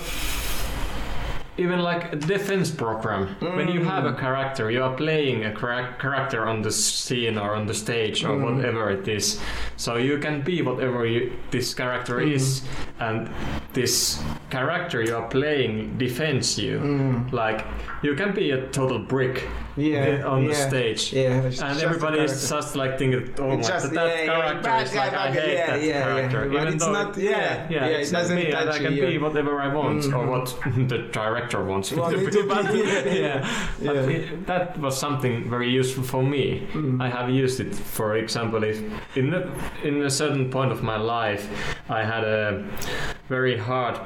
even like a defense program. When you have a mm. character, you are playing a chara- character on the scene or on the stage or mm. whatever it is. So you can be whatever you, this character mm-hmm. is, and this character you are playing defends you. Mm. Like you can be a total brick Yeah, on the stage. Yeah, And everybody is just like thinking, oh It's my, just- that, yeah, yeah, character bad is like, I hate yeah, that yeah, character. yeah. Even it's though, not- yeah, yeah, yeah, it doesn't me, and I can be whatever I want, mm-hmm. or Mhm. what the director wants me Want to me be. to be, But, yeah. yeah, but Yeah. it- that was something very useful for me. Mm. I have used it, for example, if in a, in a certain point of my life, I had a very hard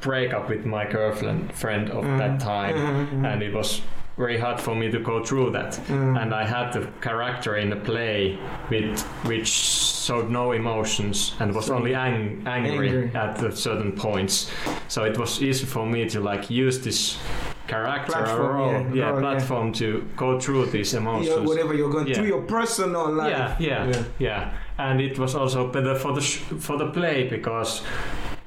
breakup with my girlfriend friend of that time, Mhm. and it was very hard for me to go through that. Mm. And I had the character in the play with which showed no emotions and was So- only ang- angry, Angry. at certain points. So it was easy for me to like use this character Platform, or role, yeah, yeah, role, yeah. platform to go through these emotions. Yeah, whatever you're going Yeah. through your personal life. Yeah, yeah, Yeah. yeah, And it was also better for the sh- for the play because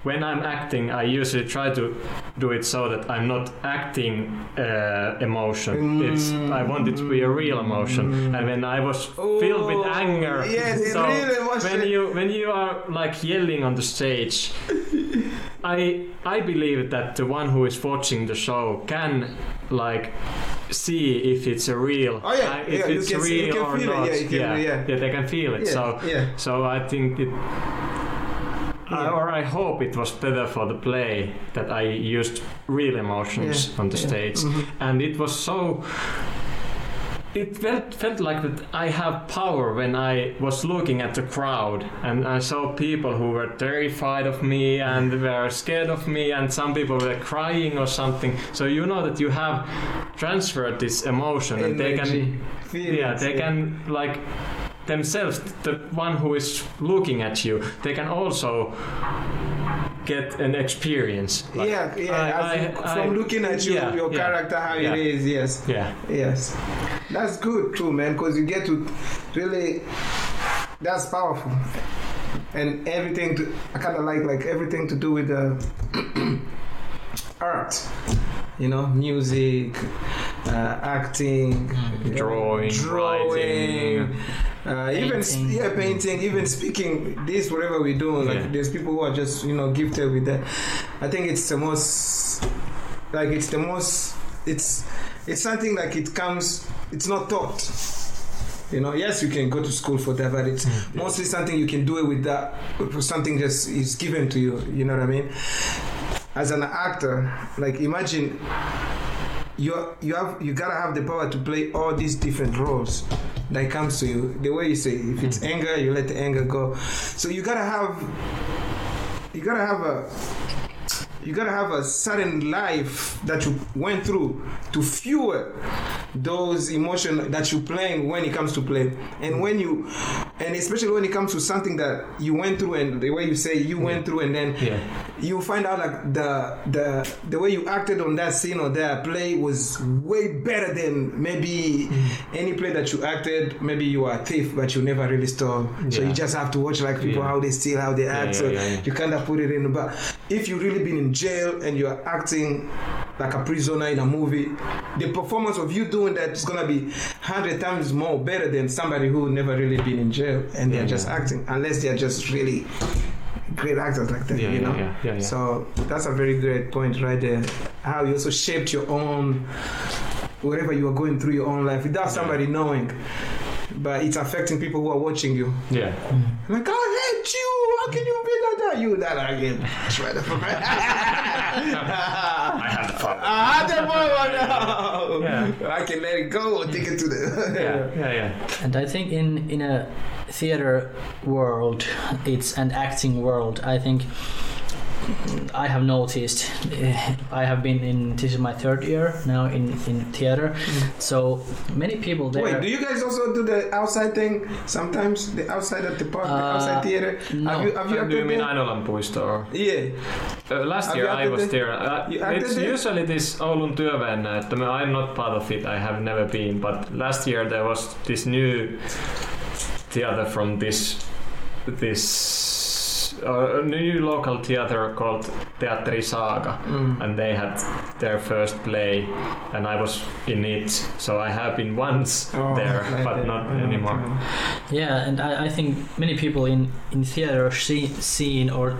when I'm acting, I usually try to do it so that I'm not acting uh, emotion. It's I want it to be a real emotion. And when I was filled with anger, yeah, the so real emotion. when you when you are like yelling on the stage, I I believe that the one who is watching the show can like see if it's a real Oh, yeah, uh, if yeah, it's see- real can or feel it, not yeah, can- yeah, yeah. they can feel it Yeah, so yeah. so I think it I, or I hope it was better for the play that I used real emotions Yeah, on the yeah. stage Mhm. and it was so it felt felt like that I have power when I was looking at the crowd and I saw people who were terrified of me and were scared of me and some people were crying or something. So you know that you have transferred this emotion and they can Energy, yeah feelings, they can like themselves the one who is looking at you they can also get an experience like, yeah, yeah. I- I- in- I- from looking at you, yeah, your yeah, character, how yeah. it is. Yes, yeah yes. That's good too, man. Because you get to really. That's powerful. And everything to, I kind of like like everything to do with the art. You know, music, uh, acting, Mm. Drawing, drawing, writing. Uh, even s- Painting. yeah, painting, even speaking. This whatever we do, doing, like Yeah. there's people who are just you know gifted with that. I think it's the most, like it's the most, it's it's something like it comes. It's not taught. You know, yes, you can go to school for that, but it's mostly something you can do it with that. Something just is given to you. You know what I mean? As an actor, like imagine you you have you gotta have the power to play all these different roles that comes to you. The way you say, if it's hmm. anger, you let the anger go. So you gotta have you gotta have a you gotta have a certain life that you went through to fuel those emotions that you're playing when it comes to play and hmm. when you and especially when it comes to something that you went through and the way you say you went through and then Yeah. you find out like the the the way you acted on that scene or that play was way better than maybe mm. any play that you acted. Maybe you are a thief but you never really stole. So you just have to watch like people Yeah. how they steal how they act. Yeah, so yeah, yeah. you kind of put it in. But if you really been in jail and you're acting like a prisoner in a movie the performance of you doing that is gonna be 100 times more better than somebody who never really been in jail and they're Yeah, just yeah. acting unless they're just really great actors like that Yeah, you know yeah, yeah, so that's a very great point right there how you also shaped your own whatever you are going through your own life without somebody knowing but it's affecting people who are watching you yeah like, I hate you. How can you be like that? You that again. Shred it. I had the fun I that boy now. Oh. Yeah. I can let it go. Take it to the. yeah yeah yeah And I think in in a theater world, it's an acting world. I think I have noticed. eh, I have been in. This is my third year now in in theater. So many people there. Wait, do you guys also do the outside thing sometimes? The outside at the park, the Uh, outside theater? no. Have you, have you do you acted mean there? Ainolan puisto or Yeah. Uh, last year I was there? there. Uh, it's there? usually this Oulun työväen että me- I'm not part of it. I have never been. But last year there was this new theater from this this uh, new local theater called Teatteri Saga, Mm. and they had their first play, and I was in it. So I have been once Oh, there, like but that. not anymore. Yeah, and I, I think many people in in theater scene, scene or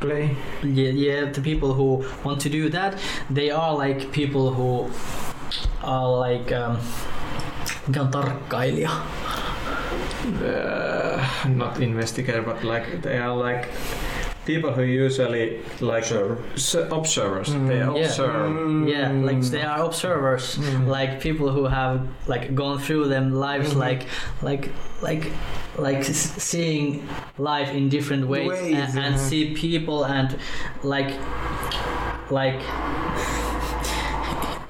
Play. yeah, yeah, the people who want to do that, they are like people who are like um, tarkkailija? uh, not investigator, but like they are like people who usually like s- observers. They Mm. Yeah. observe. Mm. Yeah, like they are observers, Mm. like people who have like gone through them lives, Mhm. like like like like seeing life in different ways, Ways, and, and yeah. see people and like like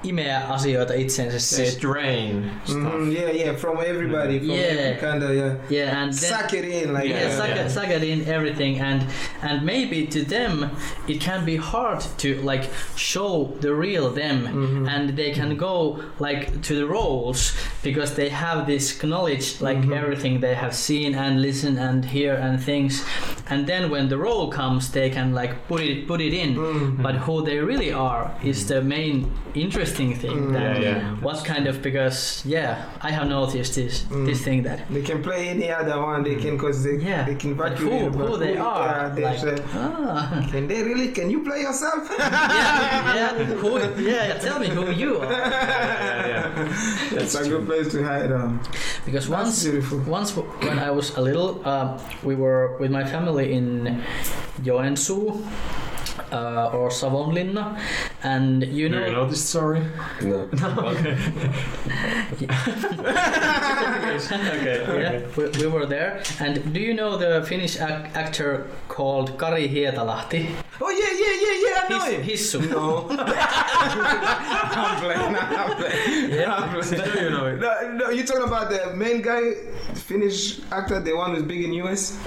imeä asioita itsensä They siis. strain stuff. Mhm, yeah, yeah, from everybody, from Yeah. every kind of yeah. Yeah, and then, Suck it in, like yeah, Yeah, suck, yeah. It, suck it in everything and and maybe to them it can be hard to like show the real them Mhm. and they can go like to the roles because they have this knowledge like Mhm. everything they have seen and listen and hear and things and then when the role comes they can like put it put it in Mm. but who they really are is the main interesting thing Mm. that Yeah, yeah. what kind of because yeah i have noticed this Mm. this thing that They can play any other one. They can, cause they, Yeah, they can but back you who- but who they are, Yeah, they like- say, ah. can they really? Can you play yourself? yeah, yeah, who, yeah. Tell me who you are, yeah, yeah. It's a good place to hide. Um, because that's once, beautiful. once when I was a little, uh, we were with my family in Joensuu. Uh, or Savonlinna, and you know, you know this story? No. no. okay. okay. yeah, we, we were there. And do you know the Finnish ac- actor called Kari Hietalahti? Oh yeah, yeah, yeah, yeah. I know His, him. Hissu. No. I'm playing. I'm playing. Yeah. I'm playing. Do you know it? No, no, you talking about the main guy, Finnish actor, the one who's big in US?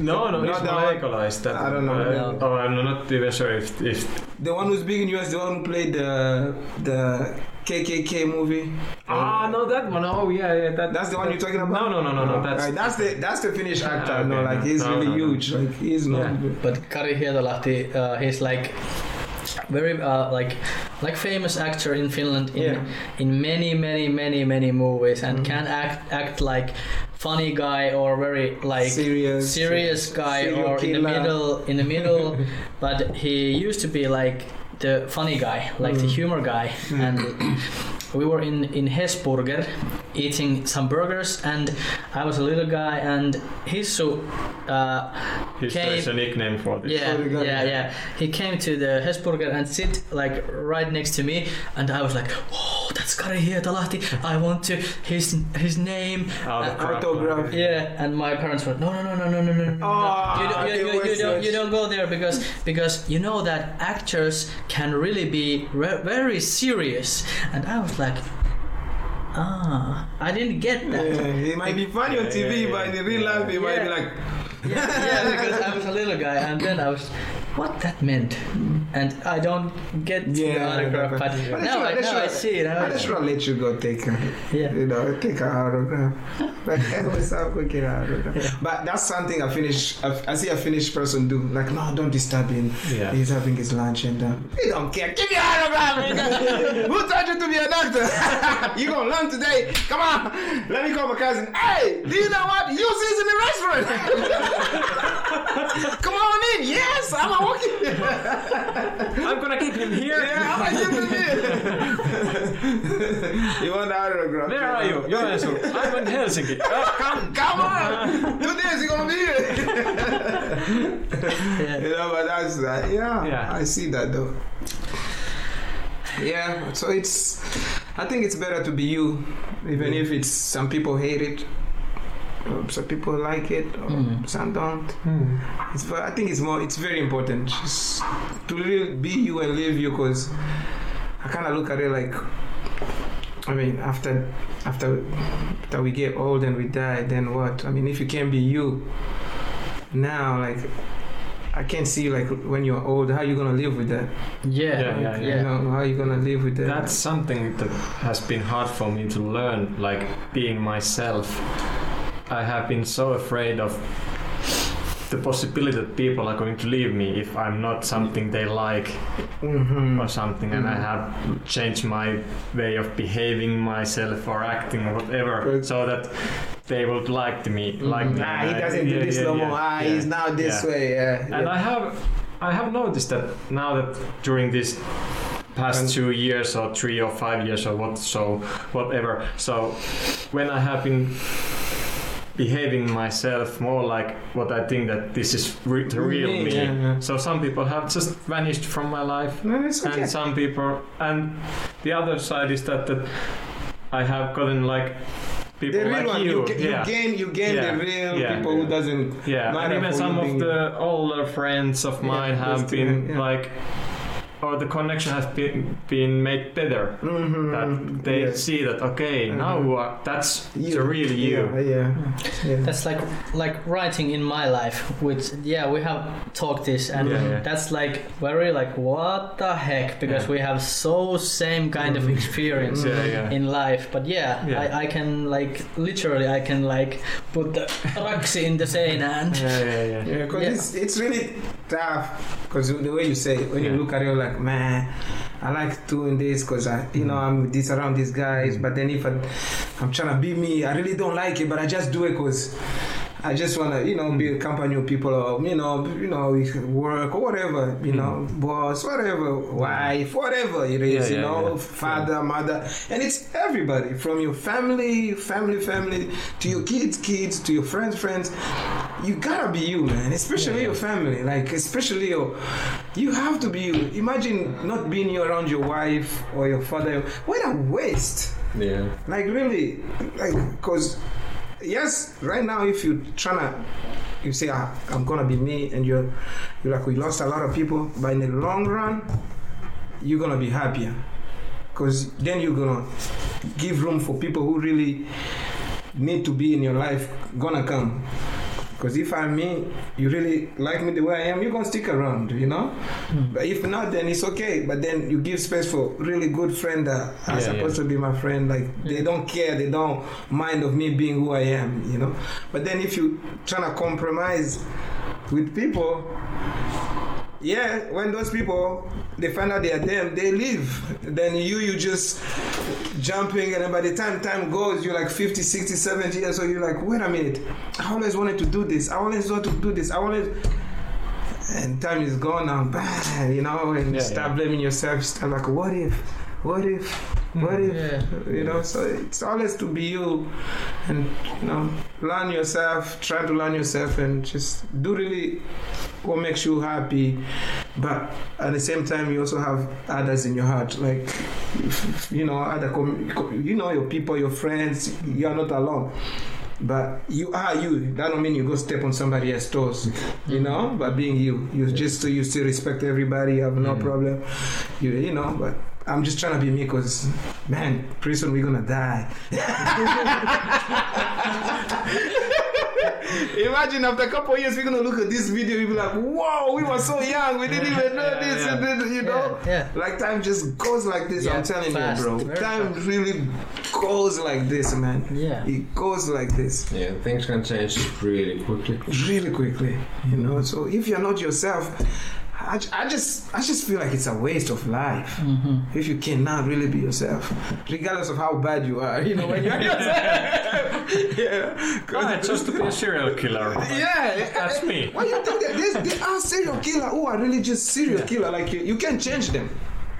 No, no, Not it's that one. That, I don't know. Uh, No. Oh, I'm not even sure if, if The one who's big in US, the one who played the the KKK movie. Ah, no, that one. Oh, yeah, yeah. That, That's the one that- you're talking about. No, no, no, no, no. That's Right, that's the that's the Finnish actor. Ah, no, like he's No, really no, no. huge. Like he's not. Yeah. But Kari Hietalahti, uh, he's like very uh, like like famous actor in Finland in, Yeah. in many many many many movies and Mhm. can act act like funny guy or very like serious, serious guy serial or in the middle in the middle but he used to be like the funny guy like the Mm. humor guy Mm. and we were in in Hesburger eating some burgers and I was a little guy and Hissu uh, his, came- there's a nickname for this. yeah, guy. yeah, yeah. He came to the Hesburger and sit like right next to me, and I was like, "Oh, that's Kari Hietalahti. I want to his his name." Autograph. Autograph. Yeah, and my parents were, "No, no, no, no, no, no, no, no. Oh, you, don't, you, you, you, don't, you don't go there because because you know that actors can really be re- very serious." And I was like, "Ah, I didn't get that." Yeah, he might be funny on TV, yeah, but in yeah. real life, he might be like, yeah, yeah, because I was a little guy, and then I was, what that meant, and I don't get the yeah, autograph, but but they now, I, now I see it. I just want to let you go take a, Yeah. you know, take an autograph. Like, what's up, go get an autograph. Yeah. But that's something a Finnish, I I see a Finnish person do. Like, no, don't disturb him. Yeah. He's having his lunch and uh, he don't care. Give me an autograph. Who taught you to be a doctor? you gonna learn today? Come on. Let me call my cousin. Hey, do you know what? You see in the restaurant. Come on in. Yes, I'm a walking. I'm gonna keep him here. Yeah, I'm a give You want the autograph? Where are you? Joensuu. I'm in Helsinki. Oh, come. Come on! Two days you're gonna be here. Yeah. you know, but that's uh, yeah, Yeah. I see that though. Yeah, so it's. I think it's better to be you, even if it's some people hate it, or some people like it, or Mm. some don't. Hmm. It's. but I think it's more. It's very important just to really be you and live you, because I kind of look at it like. I mean, after after after we get old and we die, then what? I mean, if you can't be you now, like I can't see like when you're old, how you gonna live with that? Yeah, Yeah, yeah, You know, how you gonna live with that? That's something that has been hard for me to learn, like being myself. I have been so afraid of the possibility that people are going to leave me if I'm not something they like Mhm. or something, and I Mhm. have changed my way of behaving myself or acting or whatever, But- so that they would like to me, like me. Nah, he doesn't do yeah, this yeah, no yeah, more. Ah, yeah, he's now this way. Yeah. And. I have, I have noticed that now that during this past two years or three or five years or what, so whatever. So when I have been behaving myself more like what I think that this is re- the real me. Yeah, yeah. So some people have just vanished from my life, No, okay. and some people, and the other side is that that I have gotten like people the real like one, you, you, ga- you gain, you gain Yeah. the real Yeah. people who doesn't. Yeah, and even some of the older friends of mine Yeah, have been yeah. like, or the connection has been been made better. Mhm. That they Yes. see that okay, Mhm. now uh, that's You. the real you. Yeah, yeah. yeah. That's like like writing in my life, which yeah we have talked this and Yeah, yeah. that's like very like what the heck because Yeah. we have so same kind of Mhm. experience Yeah, yeah. in life. But yeah, Yeah. I, I can like literally I can like put the raksi in the same hand. Yeah, yeah, yeah. Yeah, because Yeah. it's it's really tough. Because the way you say it, when you look at your you're like, man, I like doing this because I, you know, I'm this around these guys. But then if I, I'm trying to be me, I really don't like it, but I just do it because I just wanna, you know, be a mm. company of people or you know, you know, work or whatever, you know, mm. boss, whatever, wife, whatever it is, Yeah, you yeah, know, yeah. father, mother, and it's everybody from your family, family, family to your kids, kids to your friends, friends. You gotta be you, man. Especially your family, like especially your, you have to be you. Imagine not being you around your wife or your father. What a waste. Yeah. Like really, like because yes, right now if you tryna, you say ah, I'm gonna be me, and you're you're like we lost a lot of people, but in the long run, you're gonna be happier, because then you're gonna give room for people who really need to be in your life gonna come. Because if I'm me, you really like me the way I am, you're gonna stick around, you know. Hmm. But if not, then it's okay. But then you give space for really good friend that are Yeah, supposed to be my friend. Like they don't care, they don't mind of me being who I am, you know. But then if you trying to compromise with people, yeah, when those people they find out they are them, they leave. Then you you just jumping and then by the time time goes you're like 50 60 70 years old you're like wait a minute. I always wanted to do this. I always wanted to do this. I always and time is gone now bah, you know and you Yeah, start yeah. blaming yourself. Start like what if? What if? What if? Mm, yeah. you know so it's always to be you and you know learn yourself try to learn yourself and just do really what makes you happy but at the same time you also have others in your heart like you know other com- you know your people your friends you are not alone. But you are you. That don't mean you go step on somebody else's toes you mm-hmm. know? But being you. You just you still respect everybody you have no mm-hmm. problem. You you know but I'm just trying to be me because, man, pretty soon we're gonna die. Imagine after a couple of years, we're gonna look at this video, we'll be like, whoa, we were so young, we didn't even know Yeah, this, yeah. and then, you know? Yeah, yeah. Like time just goes like this, Yeah, I'm telling fast, you, bro. Time fast. really goes like this, man. Yeah. It goes like this Yeah, things can change really quickly. really quickly, you know. So if you're not yourself, I, I just I just feel like it's a waste of life Mm-hmm. if you cannot really be yourself, regardless of how bad you are. You know when you're yourself. yeah. 'Cause- I chose to be a serial killer. yeah, That's me. Why you think that there's, there are serial killer who are really just serial killer? Like you, you can't change them.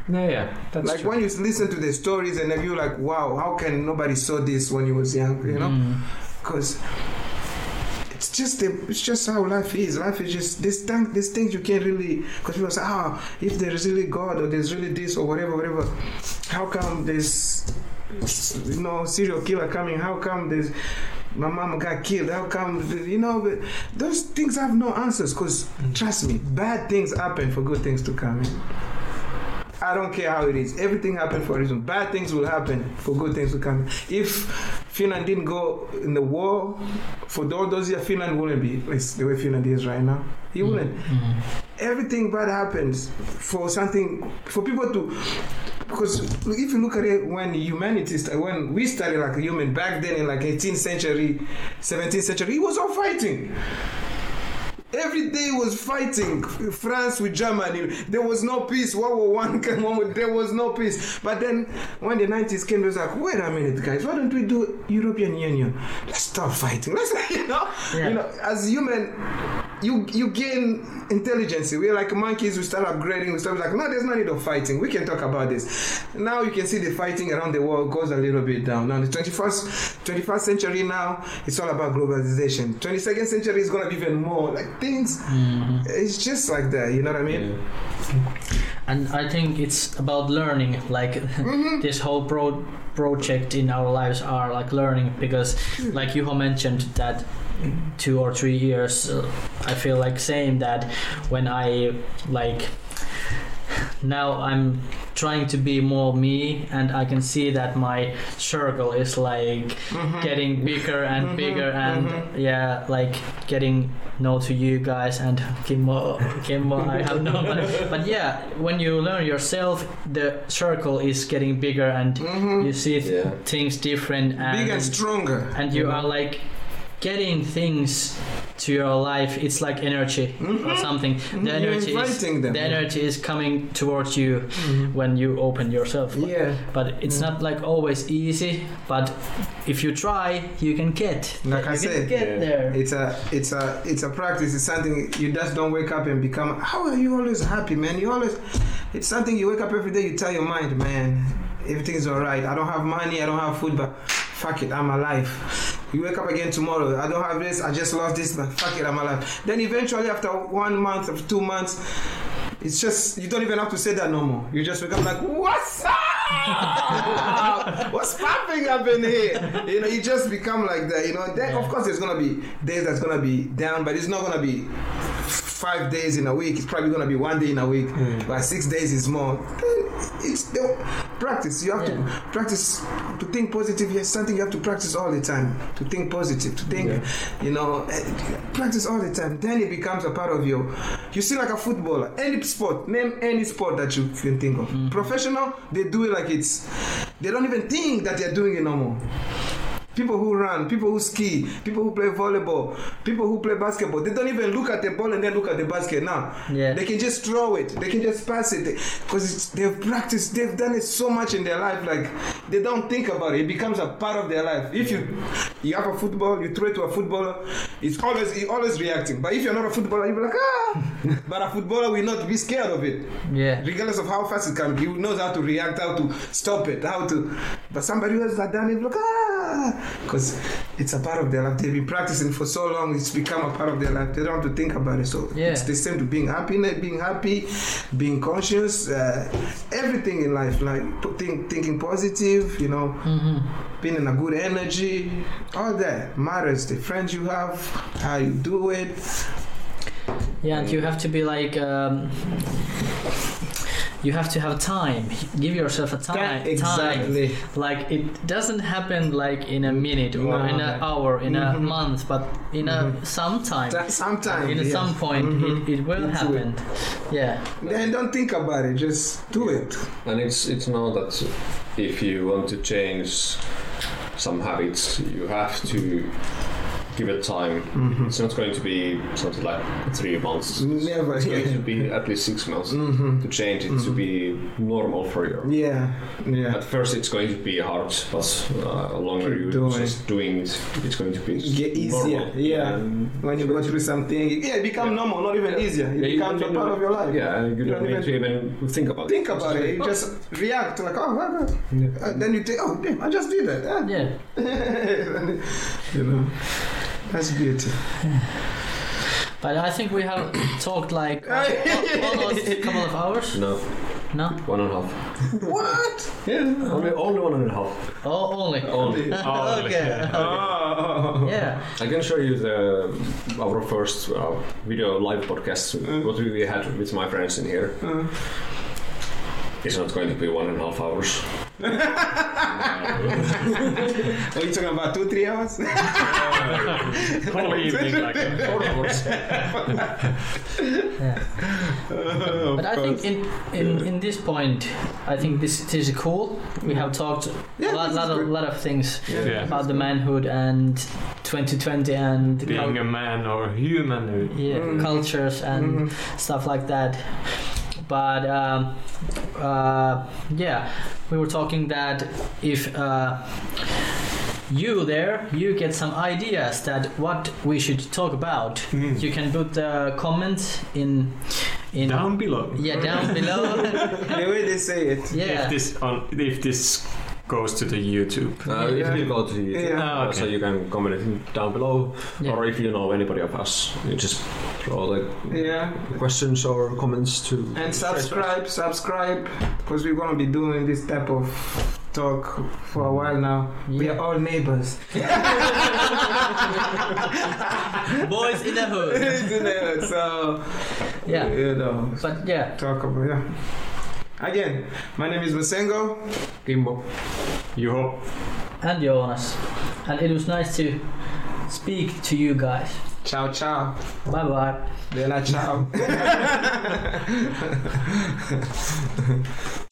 Yeah, yeah. That's like true. when you listen to the stories and then you're like, wow, how can nobody saw this when you was young? You know, because it's just the, it's just how life is. Life is just this thing, these things you can't really. Because people say, ah, if there is really God or there's really this or whatever, whatever. How come there's you know serial killer coming? How come there's my mom got killed. How come, you know, but those things have no answers because, trust me, bad things happen for good things to come in. I don't care how it is. Everything happened for a reason. Bad things will happen for good things to come. If Finland didn't go in the war, for all those years, Finland wouldn't be the way Finland is right now. It mm-hmm. wouldn't. Everything bad happens for something, for people to. Because if you look at it, when humanity, sta- when we started like a human back then in like 18th century, 17th century, it was all fighting. Every day was fighting. France with Germany. There was no peace. World War One came on. There was no peace. But then when the 90s came, it was like, wait a minute, guys. Why don't we do European Union? Let's stop fighting. Let's, you know, Yeah. you know, as human, you you gain intelligence. We're like monkeys. We start upgrading. We start like, no, there's no need of fighting. We can talk about this. Now you can see the fighting around the world goes a little bit down. Now the 21st 21st century now, it's all about globalization. 22nd century is gonna be even more like things. Mm-hmm. It's just like that. You know what I mean? and I think it's about learning. Like mm-hmm. this whole pro- project in our lives are like learning because, hmm. like Juho mentioned, that two or three years, uh, I feel like saying that when I like now I'm trying to be more me and I can see that my circle is like mm-hmm. getting bigger and mm-hmm. bigger and mm-hmm. yeah like getting know to you guys and Kimmo Kimmo I have no but, but yeah when you learn yourself the circle is getting bigger and you see th- Yeah. things different and Big and stronger. and you are like getting things to your life it's like energy or something the Mhm, energy is, them, the yeah. energy is coming towards you Mhm. when you open yourself Yeah. but it's Mm. not like always easy but if you try you can get Like you I can said, get yeah. there It's a it's a it's a practice. It's something you just don't wake up and become. How are you always happy, man? You always. It's something you wake up every day. You tell your mind, man, everything is alright. I don't have money. I don't have food, but fuck it, I'm alive. You wake up again tomorrow. I don't have this. I just lost this, but fuck it, I'm alive. Then eventually, after one month, of two months, it's just you don't even have to say that no more. You just wake up like, what's up? what's popping up in here? You know, you just become like that. You know, then of course there's gonna be days that's gonna be down, but it's not gonna be five days in a week. It's probably gonna be one day in a week, but six days is more. It's the practice. You have Yeah. to practice to think positive. Yes, something you have to practice all the time. To think positive. To think, Yeah. you know, eh, practice all the time. Then it becomes a part of you. You see, like a footballer, any sport. Name any sport that you can think of. Professional, they do it like it's. They don't even think that they're doing it no more. People who run, people who ski, people who play volleyball, people who play basketball, they don't even look at the ball and then look at the basket now. Yeah. They can just throw it, they can just pass it because they've practiced, they've done it so much in their life, like they don't think about it. It becomes a part of their life. If you you have a football, you throw it to a footballer, it's always he's always reacting. But if you're not a footballer, you'll be like, ah. but a footballer will not be scared of it yeah regardless of how fast it comes, he knows how to react, how to stop it, how to. But somebody else has done it, like ah, because it's a part of their life. They've been practicing for so long; it's become a part of their life. They don't have to think about it. So Yeah. it's the same to being happy, being happy, being conscious, uh, everything in life, like think, thinking positive, you know, hmm being in a good energy, all that matters. The friends you have, how you do it. Yeah, and you have to be like. Um, you have to have time. Give yourself a time. exactly. Time. Like it doesn't happen like in a minute or No. in an hour, in a Mhm. month, but in a some time. That- Sometimes, in yeah. some point, Mhm. it, it will Into it. happen. Yeah. Then don't think about it. Just do it. And it's it's not that if you want to change some habits, you have to give it time. It's not going to be something like three months. Never. It's going to be at least six months Mhm. to change it to be normal for you. Yeah. Yeah. At first, it's going to be hard, but uh, longer Keep you doing. just doing it, it's going to be Get easier, normal. yeah. And When you go through something, yeah, it becomes Yeah. normal, not even easier. It Yeah, you becomes a part even- of your life. yeah, you, You don't, don't need to even think about Think it. about it. You just react like, oh, wow, wow. Yeah. Uh, then you think, oh, damn, I just did that. Ah. Yeah. you know, that's beauty. But I think we have talked like al- al- almost a couple of hours. No, No? one and a half. what? Yeah, only, only one and a half. Oh, only. Only. Oh, Okay. Oh. Yeah. I can show you the our first uh, video live podcast Mm. what we had with my friends in here. Uh, It's not going to be one and a half hours. Are you talking about two, three hours? Whole evening like. Four hours. Yeah. But I think in, in, in this point, I think this, this is cool. We have talked Yeah, a lot, this lot, of, lot of things Yeah. about the manhood and 2020 and Being cul- a man or human. yeah, Mm. cultures and Mhm. stuff like that. But um, uh, yeah, we were talking that if uh, you there, you get some ideas that what we should talk about. Mm. You can put the comments in in Down below. yeah down below. the way they say it. yeah. If this on if this goes to the YouTube. Uh, Yeah. If you go to YouTube, Yeah. Ah, okay. so you can comment it down below, Yeah. or if you know anybody of us, you just throw the Yeah. questions or comments to And subscribe, subscribe, because we're gonna be doing this type of talk for a while now. We are all neighbors. Boys in the hood. so Yeah. you know, But yeah, talk about yeah. Again, my name is Masengo. Kimmo. Juho. and Jonas, and it was nice to speak to you guys. Ciao, ciao. Bye bye. Bella ciao.